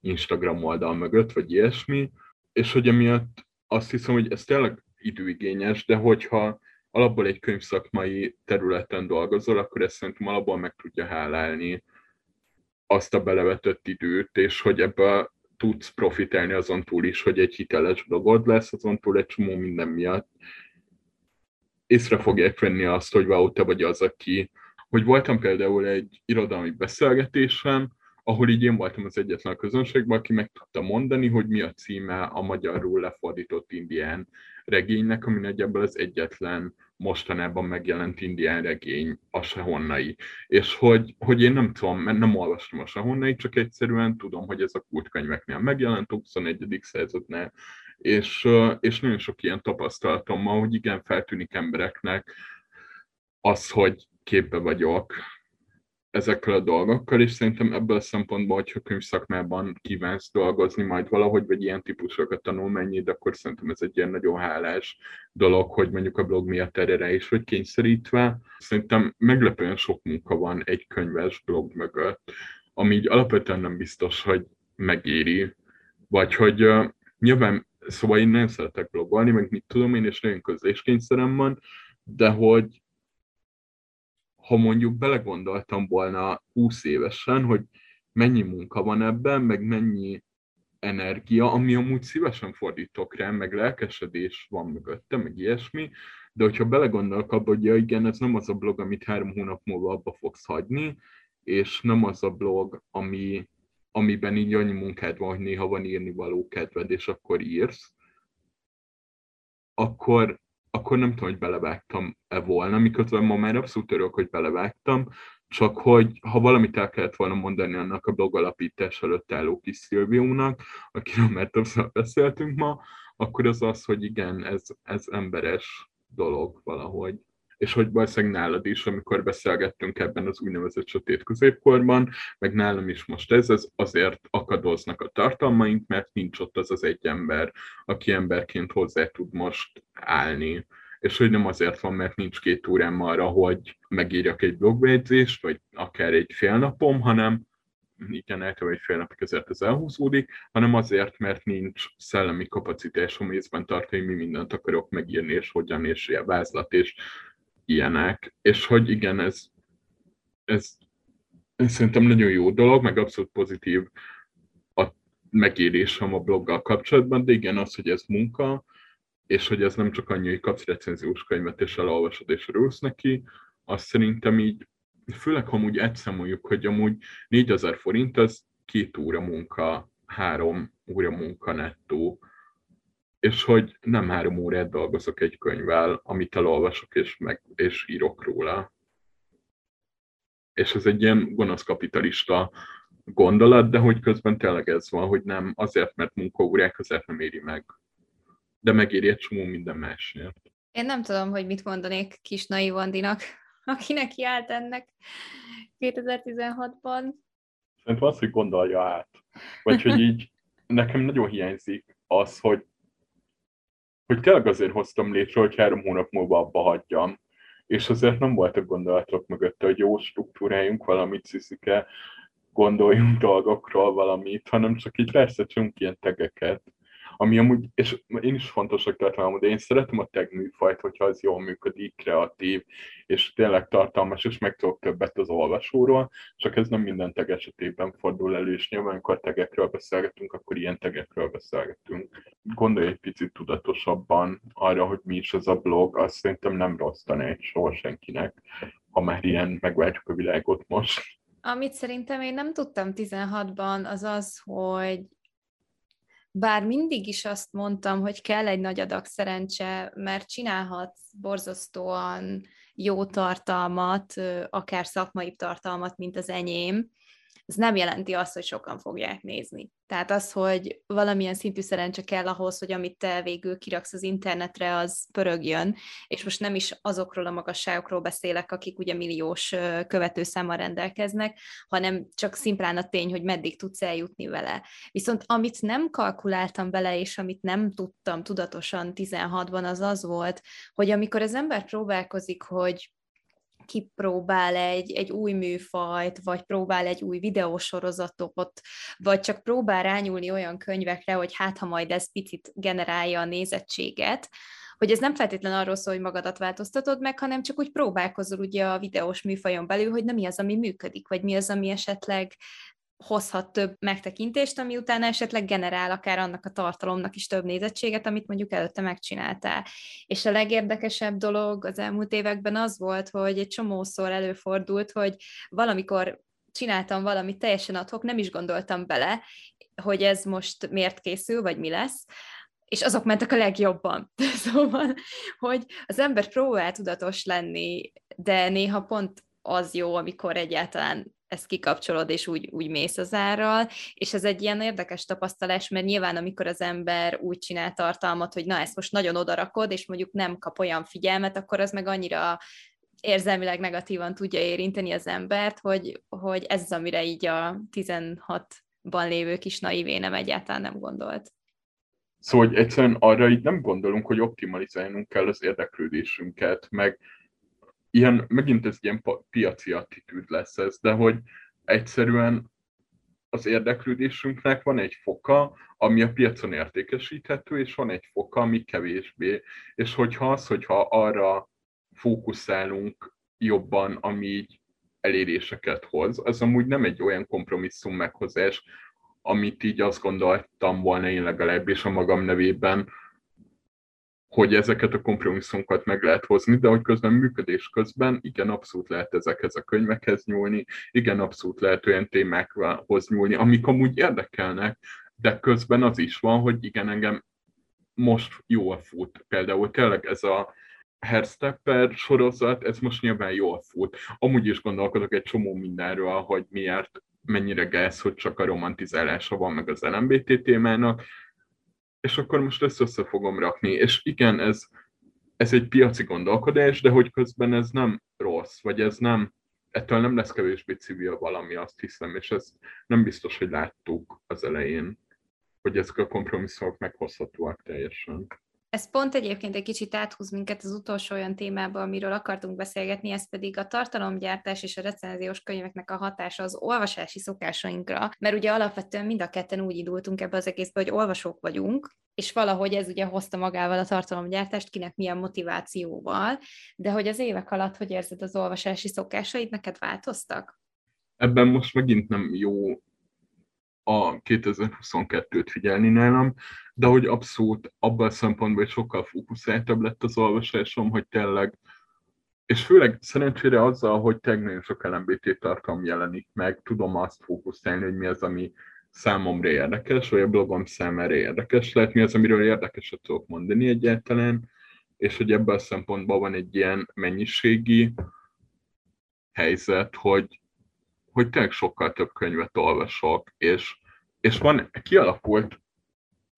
Instagram oldal mögött, vagy ilyesmi, és hogy emiatt azt hiszem, hogy ez tényleg időigényes, de hogyha alapból egy könyvszakmai területen dolgozol, akkor ezt szerintem alapból meg tudja hálálni azt a belevetett időt, és hogy ebből tudsz profitálni azon túl is, hogy egy hiteles blogod lesz, azon túl egy csomó minden miatt észre fogják venni azt, hogy wow, te vagy az, aki... Hogy voltam például egy irodalmi beszélgetésen, ahol így én voltam az egyetlen közönségben, aki meg tudta mondani, hogy mi a címe a magyarul lefordított indián regénynek, ami nagyjából az egyetlen mostanában megjelent indián regény, a Sehonnai. És hogy, hogy én nem tudom, mert nem olvastam a Sehonnai, csak egyszerűen tudom, hogy ez a kultkönyveknél megjelent a 21. századnál, és, és nagyon sok ilyen tapasztalatom van, hogy igen, feltűnik embereknek az, hogy képbe vagyok ezekkel a dolgokkal, és szerintem ebből a szempontból, hogyha könyvszakmában kívánsz dolgozni majd valahogy, vagy ilyen típusokat tanulmányi, de akkor szerintem ez egy ilyen nagyon hálás dolog, hogy mondjuk a blog miatt erre is vagy kényszerítve. Szerintem meglepően sok munka van egy könyves blog mögött, ami így alapvetően nem biztos, hogy megéri, vagy hogy uh, nyilván, szóval én nem szeretek blogolni, meg mit tudom én, és nagyon közléskényszerem van, de hogy ha mondjuk belegondoltam volna 20 évesen, hogy mennyi munka van ebben, meg mennyi energia, ami amúgy szívesen fordítok rá, meg lelkesedés van mögötte, meg ilyesmi, de hogyha belegondolok abba, hogy ja igen, ez nem az a blog, amit három hónap múlva abba fogsz hagyni, és nem az a blog, ami, amiben így annyi munkád van, hogy néha van írni való kedved, és akkor írsz, akkor, akkor nem tudom, hogy belevágtam-e volna, miközben ma már abszolút örülök, hogy belevágtam, csak hogy ha valamit el kellett volna mondani annak a blog alapítás előtt álló kis Szilviónak, akiről már többször beszéltünk ma, akkor az az, hogy igen, ez, ez emberes dolog valahogy és hogy valószínűleg nálad is, amikor beszélgettünk ebben az úgynevezett sötét középkorban, meg nálam is most ez, ez azért akadoznak a tartalmaink, mert nincs ott az az egy ember, aki emberként hozzá tud most állni. És hogy nem azért van, mert nincs két órám arra, hogy megírjak egy blogbejegyzést, vagy akár egy fél napom, hanem igen, eltől egy fél napig ezért ez elhúzódik, hanem azért, mert nincs szellemi kapacitásom észben tartani, mi mindent akarok megírni, és hogyan, és ilyen vázlat, és ilyenek, és hogy igen, ez, ez, ez szerintem nagyon jó dolog, meg abszolút pozitív a megírésem a bloggal kapcsolatban, de igen, az, hogy ez munka, és hogy ez nem csak annyi, hogy kapsz recenziós könyvet, és elolvasod, és örülsz neki, azt szerintem így, főleg ha amúgy egyszámoljuk, hogy amúgy 4000 forint, az két óra munka, három óra munka nettó, és hogy nem három órát dolgozok egy könyvvel, amit elolvasok és, meg, és írok róla. És ez egy ilyen gonosz kapitalista gondolat, de hogy közben tényleg ez van, hogy nem azért, mert munkaórák, azért nem éri meg. De megéri egy csomó minden másért. Én nem tudom, hogy mit mondanék kis naiv Andinak, aki neki állt ennek 2016-ban. Szerintem az, hogy gondolja át. Vagy hogy így nekem nagyon hiányzik az, hogy hogy tényleg azért hoztam létre, hogy három hónap múlva abba hagyjam. És azért nem voltak gondolatok mögötte, hogy jó struktúrájunk valamit, sziszike, gondoljunk dolgokról valamit, hanem csak így persze ilyen tegeket, ami amúgy, és én is fontosnak tartom, de én szeretem a tag műfajt, hogyha az jól működik, kreatív, és tényleg tartalmas, és meg tudok többet az olvasóról, csak ez nem minden tag esetében fordul elő, és nyilván, amikor tegekről beszélgetünk, akkor ilyen tegekről beszélgetünk. Gondolj egy picit tudatosabban arra, hogy mi is ez a blog, azt szerintem nem rossz tanács soha senkinek, ha már ilyen megváltjuk a világot most. Amit szerintem én nem tudtam 16-ban, az az, hogy bár mindig is azt mondtam, hogy kell egy nagy adag szerencse, mert csinálhatsz borzasztóan jó tartalmat, akár szakmai tartalmat, mint az enyém, ez nem jelenti azt, hogy sokan fogják nézni. Tehát az, hogy valamilyen szintű szerencse kell ahhoz, hogy amit te végül kiraksz az internetre, az pörögjön, és most nem is azokról a magasságokról beszélek, akik ugye milliós követőszámmal rendelkeznek, hanem csak szimplán a tény, hogy meddig tudsz eljutni vele. Viszont amit nem kalkuláltam vele, és amit nem tudtam tudatosan 16-ban, az az volt, hogy amikor az ember próbálkozik, hogy kipróbál egy, egy új műfajt, vagy próbál egy új videósorozatot, vagy csak próbál rányúlni olyan könyvekre, hogy hát ha majd ez picit generálja a nézettséget, hogy ez nem feltétlenül arról szól, hogy magadat változtatod meg, hanem csak úgy próbálkozol ugye a videós műfajon belül, hogy nem mi az, ami működik, vagy mi az, ami esetleg hozhat több megtekintést, ami utána esetleg generál akár annak a tartalomnak is több nézettséget, amit mondjuk előtte megcsináltál. És a legérdekesebb dolog az elmúlt években az volt, hogy egy csomószor előfordult, hogy valamikor csináltam valamit teljesen adhok, nem is gondoltam bele, hogy ez most miért készül, vagy mi lesz, és azok mentek a legjobban. Szóval, hogy az ember próbál tudatos lenni, de néha pont az jó, amikor egyáltalán ezt kikapcsolod, és úgy, úgy mész az árral, és ez egy ilyen érdekes tapasztalás, mert nyilván amikor az ember úgy csinál tartalmat, hogy na, ezt most nagyon odarakod, és mondjuk nem kap olyan figyelmet, akkor az meg annyira érzelmileg negatívan tudja érinteni az embert, hogy, hogy ez az, amire így a 16-ban lévő kis naivé nem egyáltalán nem gondolt. Szóval hogy egyszerűen arra így nem gondolunk, hogy optimalizálnunk kell az érdeklődésünket, meg ilyen, megint ez ilyen piaci attitűd lesz ez, de hogy egyszerűen az érdeklődésünknek van egy foka, ami a piacon értékesíthető, és van egy foka, ami kevésbé. És hogyha az, hogyha arra fókuszálunk jobban, ami így eléréseket hoz, az amúgy nem egy olyan kompromisszum meghozás, amit így azt gondoltam volna én legalábbis a magam nevében, hogy ezeket a kompromisszumokat meg lehet hozni, de hogy közben működés közben igen, abszolút lehet ezekhez a könyvekhez nyúlni, igen, abszolút lehet olyan témákhoz nyúlni, amik amúgy érdekelnek, de közben az is van, hogy igen, engem most jól fut. Például tényleg ez a Herstepper sorozat, ez most nyilván jól fut. Amúgy is gondolkodok egy csomó mindenről, hogy miért mennyire gáz, hogy csak a romantizálása van meg az LMBT témának, és akkor most ezt össze fogom rakni. És igen, ez, ez egy piaci gondolkodás, de hogy közben ez nem rossz, vagy ez nem, ettől nem lesz kevésbé civil valami, azt hiszem, és ez nem biztos, hogy láttuk az elején, hogy ezek a kompromisszumok meghozhatóak teljesen. Ez pont egyébként egy kicsit áthúz minket az utolsó olyan témába, amiről akartunk beszélgetni, ez pedig a tartalomgyártás és a recenziós könyveknek a hatása az olvasási szokásainkra, mert ugye alapvetően mind a ketten úgy indultunk ebbe az egészbe, hogy olvasók vagyunk, és valahogy ez ugye hozta magával a tartalomgyártást, kinek milyen motivációval, de hogy az évek alatt, hogy érzed az olvasási szokásaid, neked változtak? Ebben most megint nem jó a 2022-t figyelni nálam, de hogy abszolút abban a szempontból sokkal fókuszáltabb lett az olvasásom, hogy tényleg, és főleg szerencsére azzal, hogy tényleg nagyon sok LMBT tartalom jelenik meg, tudom azt fókuszálni, hogy mi az, ami számomra érdekes, vagy a blogom számára érdekes lehet, mi az, amiről érdekeset tudok mondani egyáltalán, és hogy ebben a szempontból van egy ilyen mennyiségi helyzet, hogy, hogy tényleg sokkal több könyvet olvasok, és, és van, kialakult,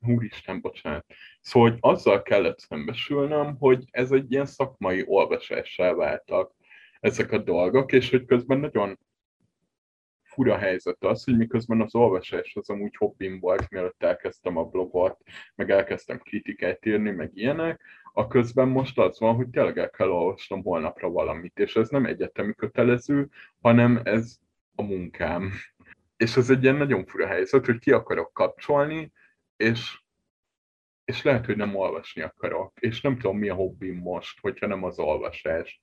úristen, bocsánat, szóval hogy azzal kellett szembesülnöm, hogy ez egy ilyen szakmai olvasássá váltak ezek a dolgok, és hogy közben nagyon fura helyzet az, hogy miközben az olvasás az amúgy hobbim volt, mielőtt elkezdtem a blogot, meg elkezdtem kritikát írni, meg ilyenek, a közben most az van, hogy tényleg el kell olvasnom holnapra valamit, és ez nem egyetemi kötelező, hanem ez a munkám. És ez egy ilyen nagyon fura helyzet, hogy ki akarok kapcsolni, és, és lehet, hogy nem olvasni akarok, és nem tudom, mi a hobbim most, hogyha nem az olvasás.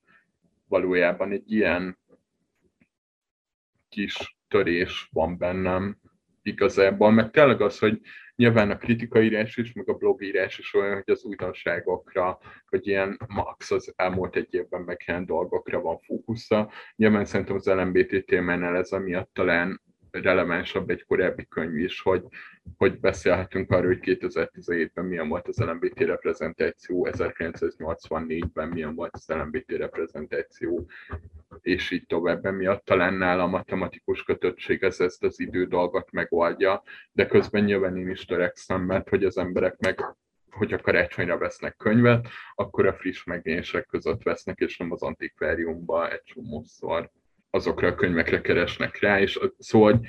Valójában egy ilyen kis törés van bennem igazából, meg tényleg az, hogy nyilván a kritikaírás is, meg a blogírás is olyan, hogy az újdonságokra, hogy ilyen max az elmúlt egy évben megjelent dolgokra van fókusza. Nyilván szerintem az LMBT témánál ez amiatt talán relevánsabb egy korábbi könyv is, hogy, hogy beszélhetünk arról, hogy 2017-ben milyen volt az LMBT reprezentáció, 1984-ben milyen volt az LMBT reprezentáció, és így tovább. Emiatt talán nálam a tematikus kötöttség ez ezt az idő dolgot megoldja, de közben nyilván én is törekszem, mert hogy az emberek meg hogyha karácsonyra vesznek könyvet, akkor a friss megjelenések között vesznek, és nem az antikváriumba egy csomószor azokra a könyvekre keresnek rá, és szóval,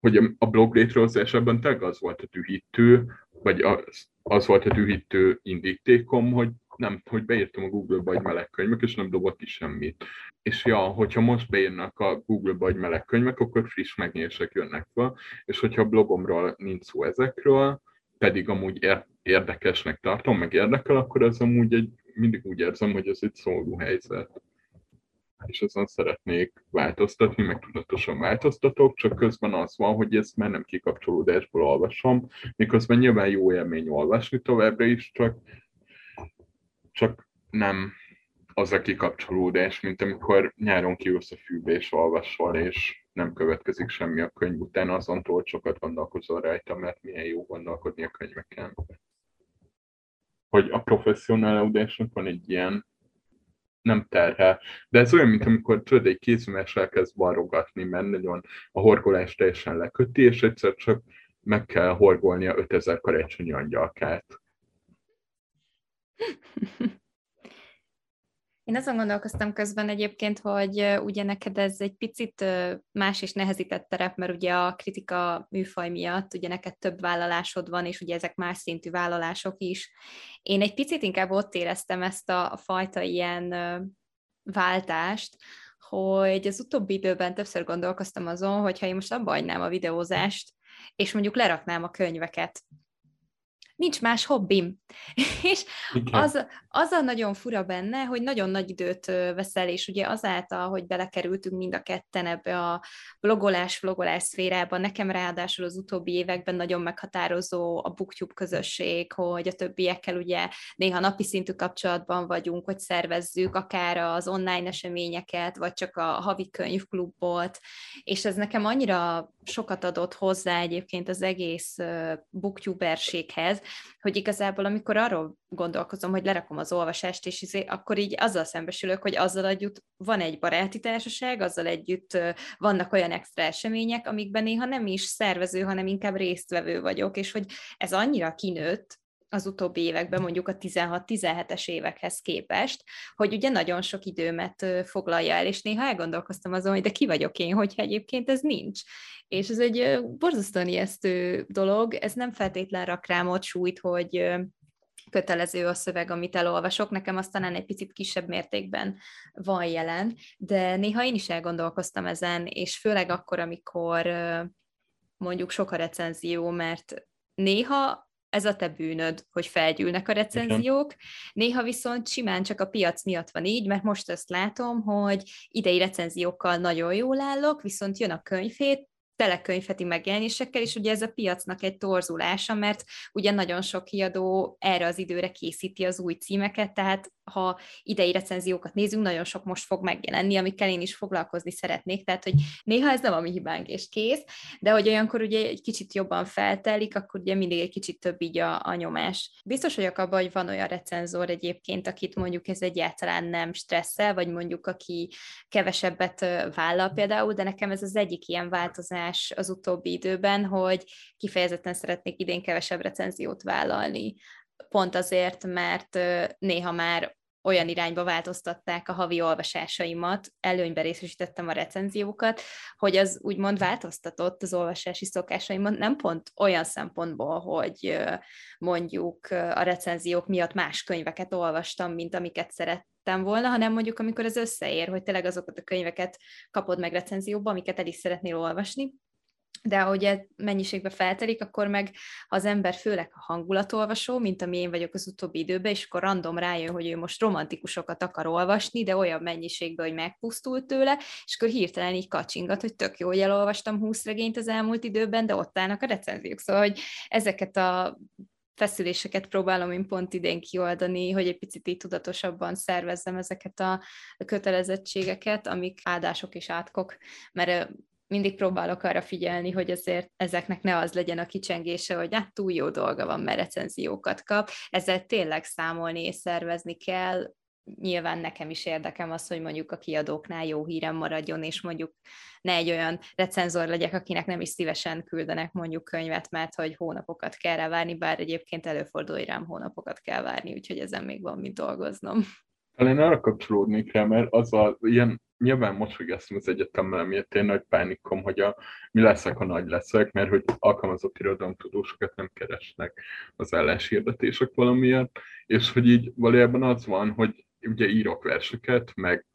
hogy a blog létrehozásában tényleg az volt a dühítő, vagy az, az volt a dühítő indítékom, hogy nem, hogy beírtam a Google-ba, hogy meleg könyvek, és nem dobott ki semmit. És ja, hogyha most beírnak a Google-ba, hogy meleg könyvek, akkor friss megnyerések jönnek fel, és hogyha a blogomról nincs szó ezekről, pedig amúgy érdekesnek tartom, meg érdekel, akkor ez amúgy egy, mindig úgy érzem, hogy ez egy szóló helyzet. És ezen szeretnék változtatni, meg tudatosan változtatok, csak közben az van, hogy ezt már nem kikapcsolódásból olvasom, miközben nyilván jó élmény olvasni továbbra is, csak, csak nem az a kikapcsolódás, mint amikor nyáron kiülsz a fűbe és olvasol, és nem következik semmi a könyv után, azon túl sokat gondolkozol rajta, mert milyen jó gondolkodni a könyveken. Hogy a professzionálódásnak van egy ilyen nem terhel. De ez olyan, mint amikor tudod, egy kézműves elkezd varrogatni, mert nagyon a horgolás teljesen leköti, és egyszer csak meg kell horgolnia 5000 karácsonyi angyalkát. Én azon gondolkoztam közben egyébként, hogy ugye neked ez egy picit más és nehezített terep, mert ugye a kritika műfaj miatt ugye neked több vállalásod van, és ugye ezek más szintű vállalások is. Én egy picit inkább ott éreztem ezt a, fajta ilyen váltást, hogy az utóbbi időben többször gondolkoztam azon, hogy ha én most abba a videózást, és mondjuk leraknám a könyveket, nincs más hobbim. és az, az a nagyon fura benne, hogy nagyon nagy időt veszel, és ugye azáltal, hogy belekerültünk mind a ketten ebbe a blogolás, vlogolás szférába, nekem ráadásul az utóbbi években nagyon meghatározó a booktube közösség, hogy a többiekkel ugye néha napi szintű kapcsolatban vagyunk, hogy szervezzük akár az online eseményeket, vagy csak a havi könyvklubot, és ez nekem annyira sokat adott hozzá egyébként az egész booktuberséghez, hogy igazából amikor arról gondolkozom, hogy lerakom az olvasást, és izé, akkor így azzal szembesülök, hogy azzal együtt van egy baráti társaság, azzal együtt vannak olyan extra események, amikben néha nem is szervező, hanem inkább résztvevő vagyok, és hogy ez annyira kinőtt, az utóbbi években, mondjuk a 16-17-es évekhez képest, hogy ugye nagyon sok időmet foglalja el, és néha elgondolkoztam azon, hogy de ki vagyok én, hogyha egyébként ez nincs. És ez egy borzasztóan ijesztő dolog, ez nem feltétlen rak rám ott súlyt, hogy kötelező a szöveg, amit elolvasok, nekem aztán egy picit kisebb mértékben van jelen, de néha én is elgondolkoztam ezen, és főleg akkor, amikor mondjuk sok a recenzió, mert néha ez a te bűnöd, hogy felgyűlnek a recenziók. Néha viszont simán csak a piac miatt van így, mert most azt látom, hogy idei recenziókkal nagyon jól állok, viszont jön a könyvét, telekönyvheti megjelenésekkel, és ugye ez a piacnak egy torzulása, mert ugye nagyon sok kiadó erre az időre készíti az új címeket, tehát ha idei recenziókat nézünk, nagyon sok most fog megjelenni, amikkel én is foglalkozni szeretnék, tehát hogy néha ez nem a mi hibánk és kész, de hogy olyankor ugye egy kicsit jobban feltelik, akkor ugye mindig egy kicsit több így a, a nyomás. Biztos vagyok abban, hogy van olyan recenzor egyébként, akit mondjuk ez egyáltalán nem stresszel, vagy mondjuk aki kevesebbet vállal például, de nekem ez az egyik ilyen változás az utóbbi időben, hogy kifejezetten szeretnék idén kevesebb recenziót vállalni pont azért, mert néha már olyan irányba változtatták a havi olvasásaimat, előnybe részesítettem a recenziókat, hogy az úgymond változtatott az olvasási szokásaimon, nem pont olyan szempontból, hogy mondjuk a recenziók miatt más könyveket olvastam, mint amiket szerettem volna, hanem mondjuk amikor az összeér, hogy tényleg azokat a könyveket kapod meg recenzióba, amiket el is szeretnél olvasni, de ahogy mennyiségbe feltelik, akkor meg ha az ember főleg a hangulatolvasó, mint ami én vagyok az utóbbi időben, és akkor random rájön, hogy ő most romantikusokat akar olvasni, de olyan mennyiségben, hogy megpusztult tőle, és akkor hirtelen így kacsingat, hogy tök jó, hogy elolvastam 20 regényt az elmúlt időben, de ott állnak a recenziók. Szóval, hogy ezeket a feszüléseket próbálom én pont idén kioldani, hogy egy picit így tudatosabban szervezzem ezeket a kötelezettségeket, amik áldások és átkok, mert mindig próbálok arra figyelni, hogy azért ezeknek ne az legyen a kicsengése, hogy hát túl jó dolga van, mert recenziókat kap. Ezzel tényleg számolni és szervezni kell. Nyilván nekem is érdekem az, hogy mondjuk a kiadóknál jó hírem maradjon, és mondjuk ne egy olyan recenzor legyek, akinek nem is szívesen küldenek mondjuk könyvet, mert hogy hónapokat kell rá várni, bár egyébként előfordul, hogy rám hónapokat kell várni, úgyhogy ezen még van mit dolgoznom. Talán arra kapcsolódnék rá, mert az a ilyen nyilván mosolygasztom az egyetemmel, miért én nagy pánikom, hogy a, mi leszek, ha nagy leszek, mert hogy alkalmazott irodalomtudósokat nem keresnek az álláshirdetések valamiért, és hogy így valójában az van, hogy ugye írok verseket, meg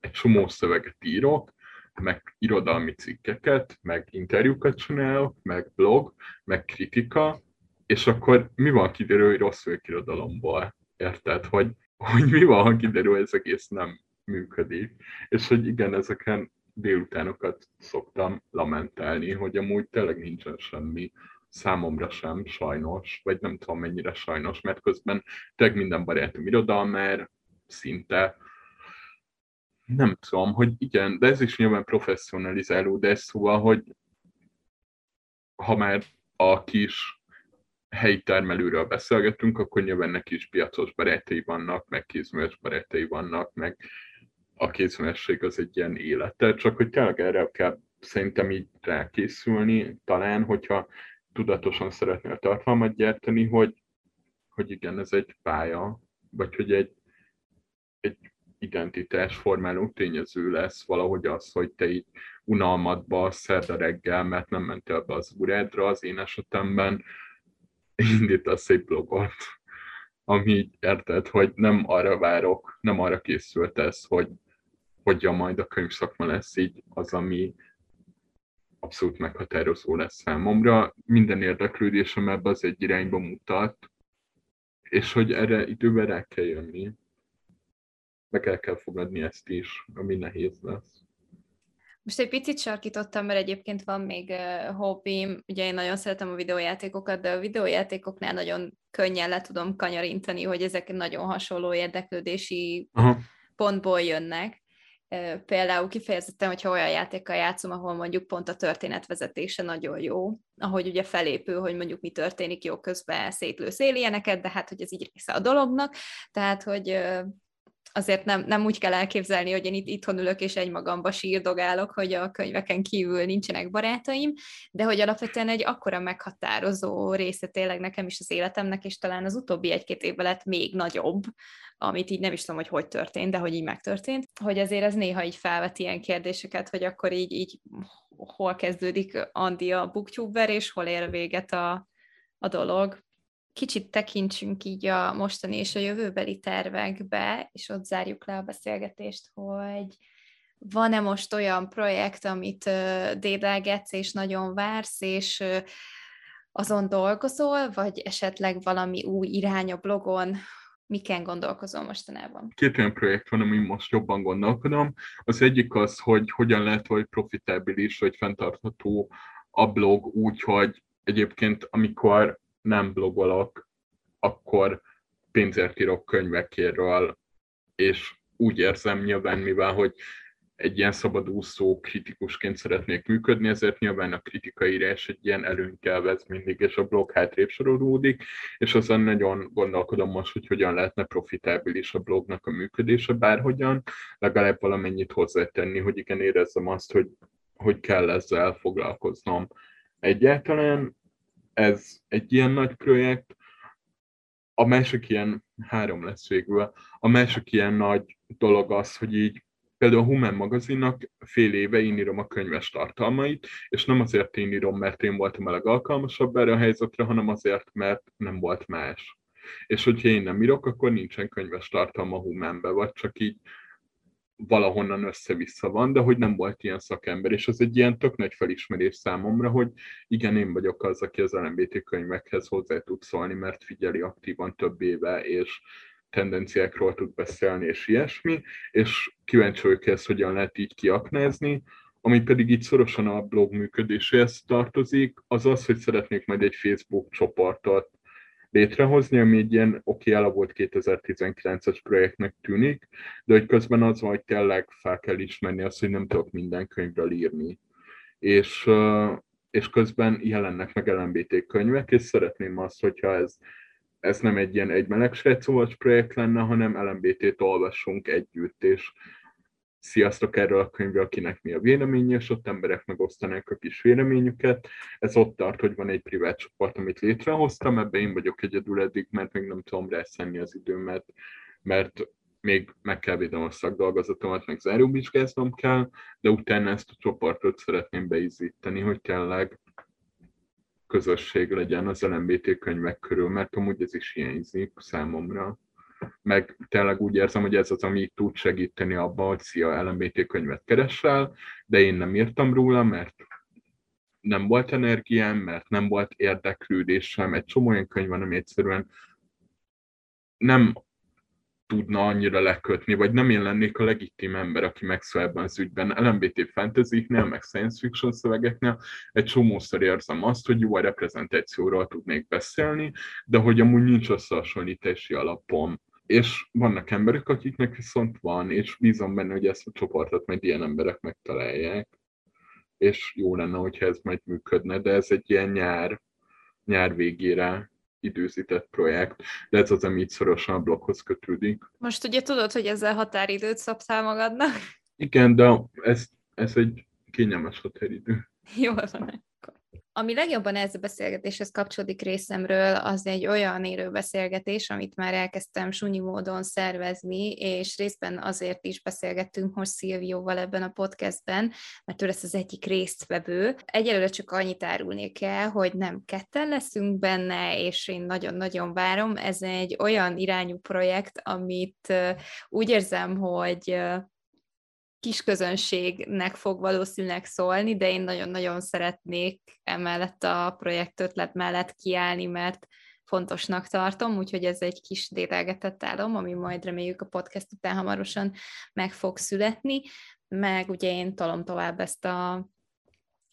egy csomó szöveget írok, meg irodalmi cikkeket, meg interjúkat csinálok, meg blog, meg kritika, és akkor mi van kiderül, hogy rossz irodalomból? Érted? Hogy, hogy mi van, ha kiderül, hogy ez egész nem működik. És hogy igen, ezeken délutánokat szoktam lamentálni, hogy amúgy tényleg nincsen semmi számomra sem sajnos, vagy nem tudom mennyire sajnos, mert közben tényleg minden barátom irodalmár, szinte, nem tudom, hogy igen, de ez is nyilván professzionalizálódás, szóval, hogy ha már a kis helyi termelőről beszélgetünk, akkor nyilván neki is piacos barátai vannak, meg kézműves barátai vannak, meg a kézművesség az egy ilyen élete, csak hogy tényleg erre kell szerintem így rákészülni, talán, hogyha tudatosan szeretnél tartalmat gyártani, hogy, hogy igen, ez egy pálya, vagy hogy egy, egy identitás formáló tényező lesz valahogy az, hogy te így unalmatba szerda reggel, mert nem mentél be az órádra, az én esetemben indítasz egy blogot, ami érted, hogy nem arra várok, nem arra készültesz, hogy hogyan majd a könyvszakma lesz így az, ami abszolút meghatározó lesz számomra. Minden érdeklődésem ebbe az egy irányba mutat, és hogy erre időben rá kell jönni. Meg el kell fogadni ezt is, ami nehéz lesz. Most egy picit sarkítottam, mert egyébként van még uh, hobbim, ugye én nagyon szeretem a videójátékokat, de a videójátékoknál nagyon könnyen le tudom kanyarintani, hogy ezek nagyon hasonló érdeklődési Aha. pontból jönnek. Például kifejezetten, hogyha olyan játékkal játszom, ahol mondjuk pont a történetvezetése nagyon jó, ahogy ugye felépül, hogy mondjuk mi történik jó közben szétlősz éljeneket, de hát, hogy ez így része a dolognak, tehát, hogy azért nem, nem úgy kell elképzelni, hogy én itt itthon ülök és egymagamba sírdogálok, hogy a könyveken kívül nincsenek barátaim, de hogy alapvetően egy akkora meghatározó része tényleg nekem is az életemnek, és talán az utóbbi egy-két évben lett még nagyobb, amit így nem is tudom, hogy hogy történt, de hogy így megtörtént, hogy azért ez néha így felvet ilyen kérdéseket, hogy akkor így, így hol kezdődik Andi a booktuber, és hol ér véget a, a dolog kicsit tekintsünk így a mostani és a jövőbeli tervekbe, és ott zárjuk le a beszélgetést, hogy van-e most olyan projekt, amit dédelgetsz, és nagyon vársz, és azon dolgozol, vagy esetleg valami új irány a blogon, miken gondolkozol mostanában? Két olyan projekt van, amin most jobban gondolkodom. Az egyik az, hogy hogyan lehet, hogy profitábilis, vagy fenntartható a blog úgy, hogy egyébként amikor nem blogolok, akkor pénzért írok könyvekéről, és úgy érzem nyilván, mivel hogy egy ilyen szabadúszó kritikusként szeretnék működni, ezért nyilván a kritikaírás egy ilyen előnyt vesz mindig, és a blog hátrébb sorolódik, és azon nagyon gondolkodom most, hogy hogyan lehetne profitábilis a blognak a működése bárhogyan, legalább valamennyit hozzátenni, hogy igen, érezzem azt, hogy, hogy kell ezzel foglalkoznom. Egyáltalán, ez egy ilyen nagy projekt, a másik ilyen, három lesz végül, a másik ilyen nagy dolog az, hogy így például a Human magazinnak fél éve én írom a könyves tartalmait, és nem azért én írom, mert én voltam a legalkalmasabb erre a helyzetre, hanem azért, mert nem volt más. És hogyha én nem írok, akkor nincsen könyves tartalma Humanbe, vagy csak így valahonnan össze-vissza van, de hogy nem volt ilyen szakember, és az egy ilyen tök nagy felismerés számomra, hogy igen, én vagyok az, aki az LMBT könyvekhez hozzá tud szólni, mert figyeli aktívan több éve, és tendenciákról tud beszélni, és ilyesmi, és kíváncsi vagyok ezt, hogyan lehet így kiaknázni, ami pedig így szorosan a blog működéséhez tartozik, az az, hogy szeretnék majd egy Facebook csoportot létrehozni, ami egy ilyen oké, okay, volt 2019-es projektnek tűnik, de hogy közben az van, hogy tényleg fel kell ismerni azt, hogy nem tudok minden könyvről írni. És, és közben jelennek meg LMBT könyvek, és szeretném azt, hogyha ez, ez nem egy ilyen egy meleg projekt lenne, hanem LMBT-t olvassunk együtt, és sziasztok erről a könyvről, akinek mi a véleménye, és ott emberek megosztanák a kis véleményüket. Ez ott tart, hogy van egy privát csoport, amit létrehoztam, ebbe én vagyok egyedül eddig, mert még nem tudom rászenni az időmet, mert még meg kell védem a szakdolgozatomat, meg záróvizsgáznom kell, de utána ezt a csoportot szeretném beizíteni, hogy tényleg közösség legyen az LMBT könyvek körül, mert amúgy ez is hiányzik számomra. Meg tényleg úgy érzem, hogy ez az, ami tud segíteni abban, hogy szia, LMBT könyvet keresel, de én nem írtam róla, mert nem volt energiám, mert nem volt érdeklődésem, egy csomó olyan könyv van, ami egyszerűen nem tudna annyira lekötni, vagy nem én lennék a legitim ember, aki megszól ebben az ügyben. LMBT fantasy-knél, meg science fiction szövegeknél egy csomószor érzem azt, hogy jó a reprezentációról tudnék beszélni, de hogy amúgy nincs összehasonlítási alapom. És vannak emberek, akiknek viszont van, és bízom benne, hogy ezt a csoportot majd ilyen emberek megtalálják. És jó lenne, hogyha ez majd működne, de ez egy ilyen nyár, nyár végére időzített projekt, de ez az, ami így szorosan a bloghoz kötődik. Most ugye tudod, hogy ezzel határidőt szabtál magadnak? Igen, de ez, ez egy kényelmes határidő. Jól van. Ami legjobban ez a beszélgetéshez kapcsolódik részemről, az egy olyan élő beszélgetés, amit már elkezdtem sunyi módon szervezni, és részben azért is beszélgettünk most Szilvióval ebben a podcastben, mert ő lesz az egyik résztvevő. Egyelőre csak annyit árulnék el, hogy nem ketten leszünk benne, és én nagyon-nagyon várom. Ez egy olyan irányú projekt, amit úgy érzem, hogy kis közönségnek fog valószínűleg szólni, de én nagyon-nagyon szeretnék emellett a projekt ötlet mellett kiállni, mert fontosnak tartom, úgyhogy ez egy kis dédelgetett álom, ami majd reméljük a podcast után hamarosan meg fog születni, meg ugye én tolom tovább ezt a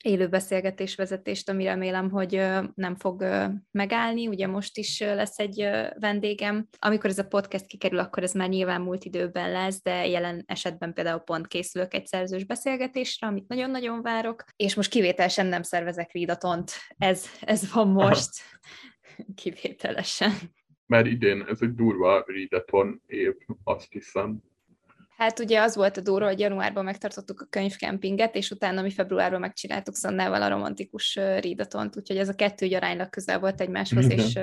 élő beszélgetés vezetést, ami remélem, hogy nem fog megállni. Ugye most is lesz egy vendégem. Amikor ez a podcast kikerül, akkor ez már nyilván múlt időben lesz, de jelen esetben például pont készülök egy szerzős beszélgetésre, amit nagyon-nagyon várok, és most kivételesen nem szervezek ridatont. Ez, ez van most kivételesen. Mert idén ez egy durva ridaton év, azt hiszem. Hát ugye az volt a durva, hogy januárban megtartottuk a könyvkempinget, és utána mi februárban megcsináltuk Szannával a romantikus rídatont, úgyhogy ez a kettő ugye aránylag közel volt egymáshoz, Igen. és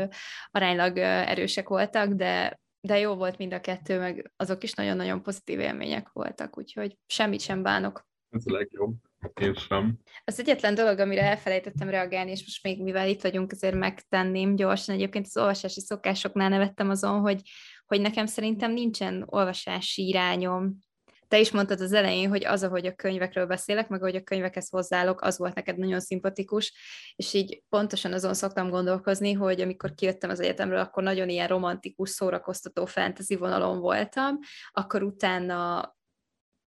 aránylag erősek voltak, de de jó volt mind a kettő, meg azok is nagyon-nagyon pozitív élmények voltak, úgyhogy semmit sem bánok. Ez a legjobb. Én sem. Az egyetlen dolog, amire elfelejtettem reagálni, és most még mivel itt vagyunk, azért megtenném gyorsan. Egyébként az olvasási szokásoknál nevettem azon, hogy hogy nekem szerintem nincsen olvasási irányom. Te is mondtad az elején, hogy az, ahogy a könyvekről beszélek, meg ahogy a könyvekhez hozzáállok, az volt neked nagyon szimpatikus, és így pontosan azon szoktam gondolkozni, hogy amikor kijöttem az egyetemről, akkor nagyon ilyen romantikus, szórakoztató fantasy vonalon voltam, akkor utána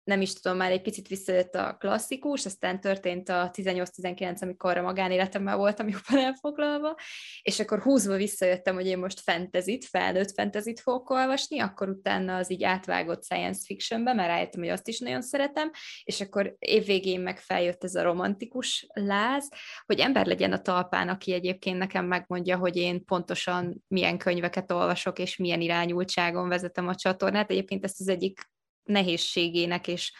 nem is tudom, már egy picit visszajött a klasszikus, aztán történt a 18-19, amikor a magánéletemmel voltam jobban elfoglalva, és akkor húzva visszajöttem, hogy én most fentezit, felnőtt fentezit fogok olvasni, akkor utána az így átvágott science fictionbe, mert rájöttem, hogy azt is nagyon szeretem, és akkor évvégén meg feljött ez a romantikus láz, hogy ember legyen a talpán, aki egyébként nekem megmondja, hogy én pontosan milyen könyveket olvasok, és milyen irányultságon vezetem a csatornát. Egyébként ezt az egyik nehézségének és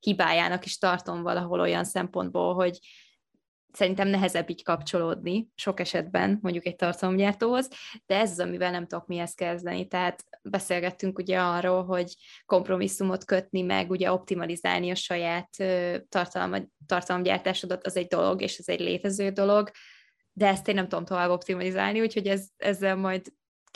hibájának is tartom valahol olyan szempontból, hogy szerintem nehezebb így kapcsolódni sok esetben mondjuk egy tartalomgyártóhoz, de ez az, amivel nem tudok mihez kezdeni. Tehát beszélgettünk ugye arról, hogy kompromisszumot kötni, meg ugye optimalizálni a saját tartalom, tartalomgyártásodat, az egy dolog, és ez egy létező dolog, de ezt én nem tudom tovább optimalizálni, úgyhogy ez, ezzel majd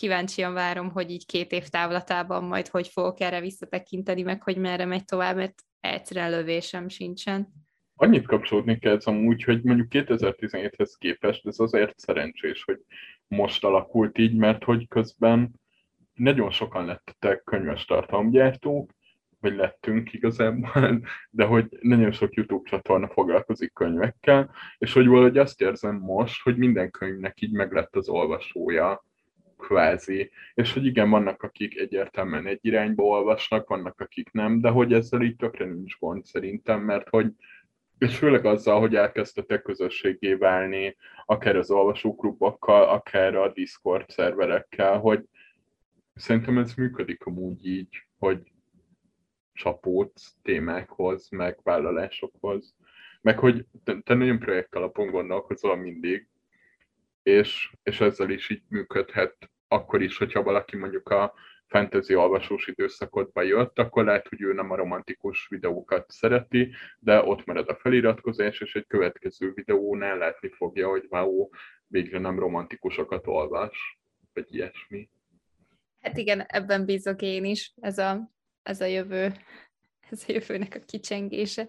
kíváncsian várom, hogy így két év távlatában majd hogy fogok erre visszatekinteni, meg hogy merre megy tovább, mert egyszerűen lövésem sincsen. Annyit kapcsolódni kell ez amúgy, hogy mondjuk 2017-hez képest ez azért szerencsés, hogy most alakult így, mert hogy közben nagyon sokan lettek könyves tartalomgyártók, vagy lettünk igazából, de hogy nagyon sok YouTube csatorna foglalkozik könyvekkel, és hogy valahogy azt érzem most, hogy minden könyvnek így meg lett az olvasója, kvázi. És hogy igen, vannak, akik egyértelműen egy irányba olvasnak, vannak, akik nem, de hogy ezzel így tökre nincs gond szerintem, mert hogy és főleg azzal, hogy elkezdtetek közösségé válni, akár az olvasóklubokkal, akár a Discord szerverekkel, hogy szerintem ez működik amúgy így, hogy csapódsz témákhoz, meg vállalásokhoz. Meg hogy te, te nagyon projekt alapon gondolkozol mindig, és, és ezzel is így működhet akkor is, hogyha valaki mondjuk a fantasy olvasós időszakot jött, akkor lehet, hogy ő nem a romantikus videókat szereti, de ott marad a feliratkozás, és egy következő videónál látni fogja, hogy wow, végre nem romantikusokat olvas, vagy ilyesmi. Hát igen, ebben bízok én is, ez a, ez a jövő, ez a jövőnek a kicsengése.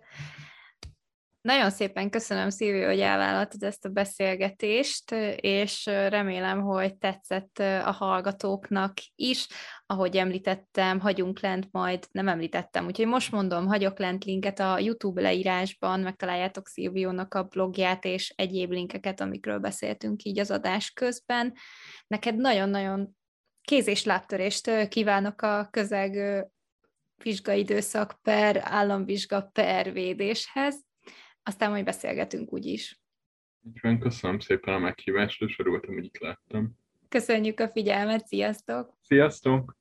Nagyon szépen köszönöm, Szilvi, hogy elvállaltad ezt a beszélgetést, és remélem, hogy tetszett a hallgatóknak is. Ahogy említettem, hagyunk lent majd, nem említettem, úgyhogy most mondom, hagyok lent linket a YouTube leírásban, megtaláljátok Szilviónak a blogját és egyéb linkeket, amikről beszéltünk így az adás közben. Neked nagyon-nagyon kéz- és lábtörést kívánok a közeg vizsgaidőszak per államvizsga per védéshez aztán majd beszélgetünk úgyis. Van, köszönöm szépen a meghívást, és örültem, hogy itt láttam. Köszönjük a figyelmet, sziasztok! Sziasztok!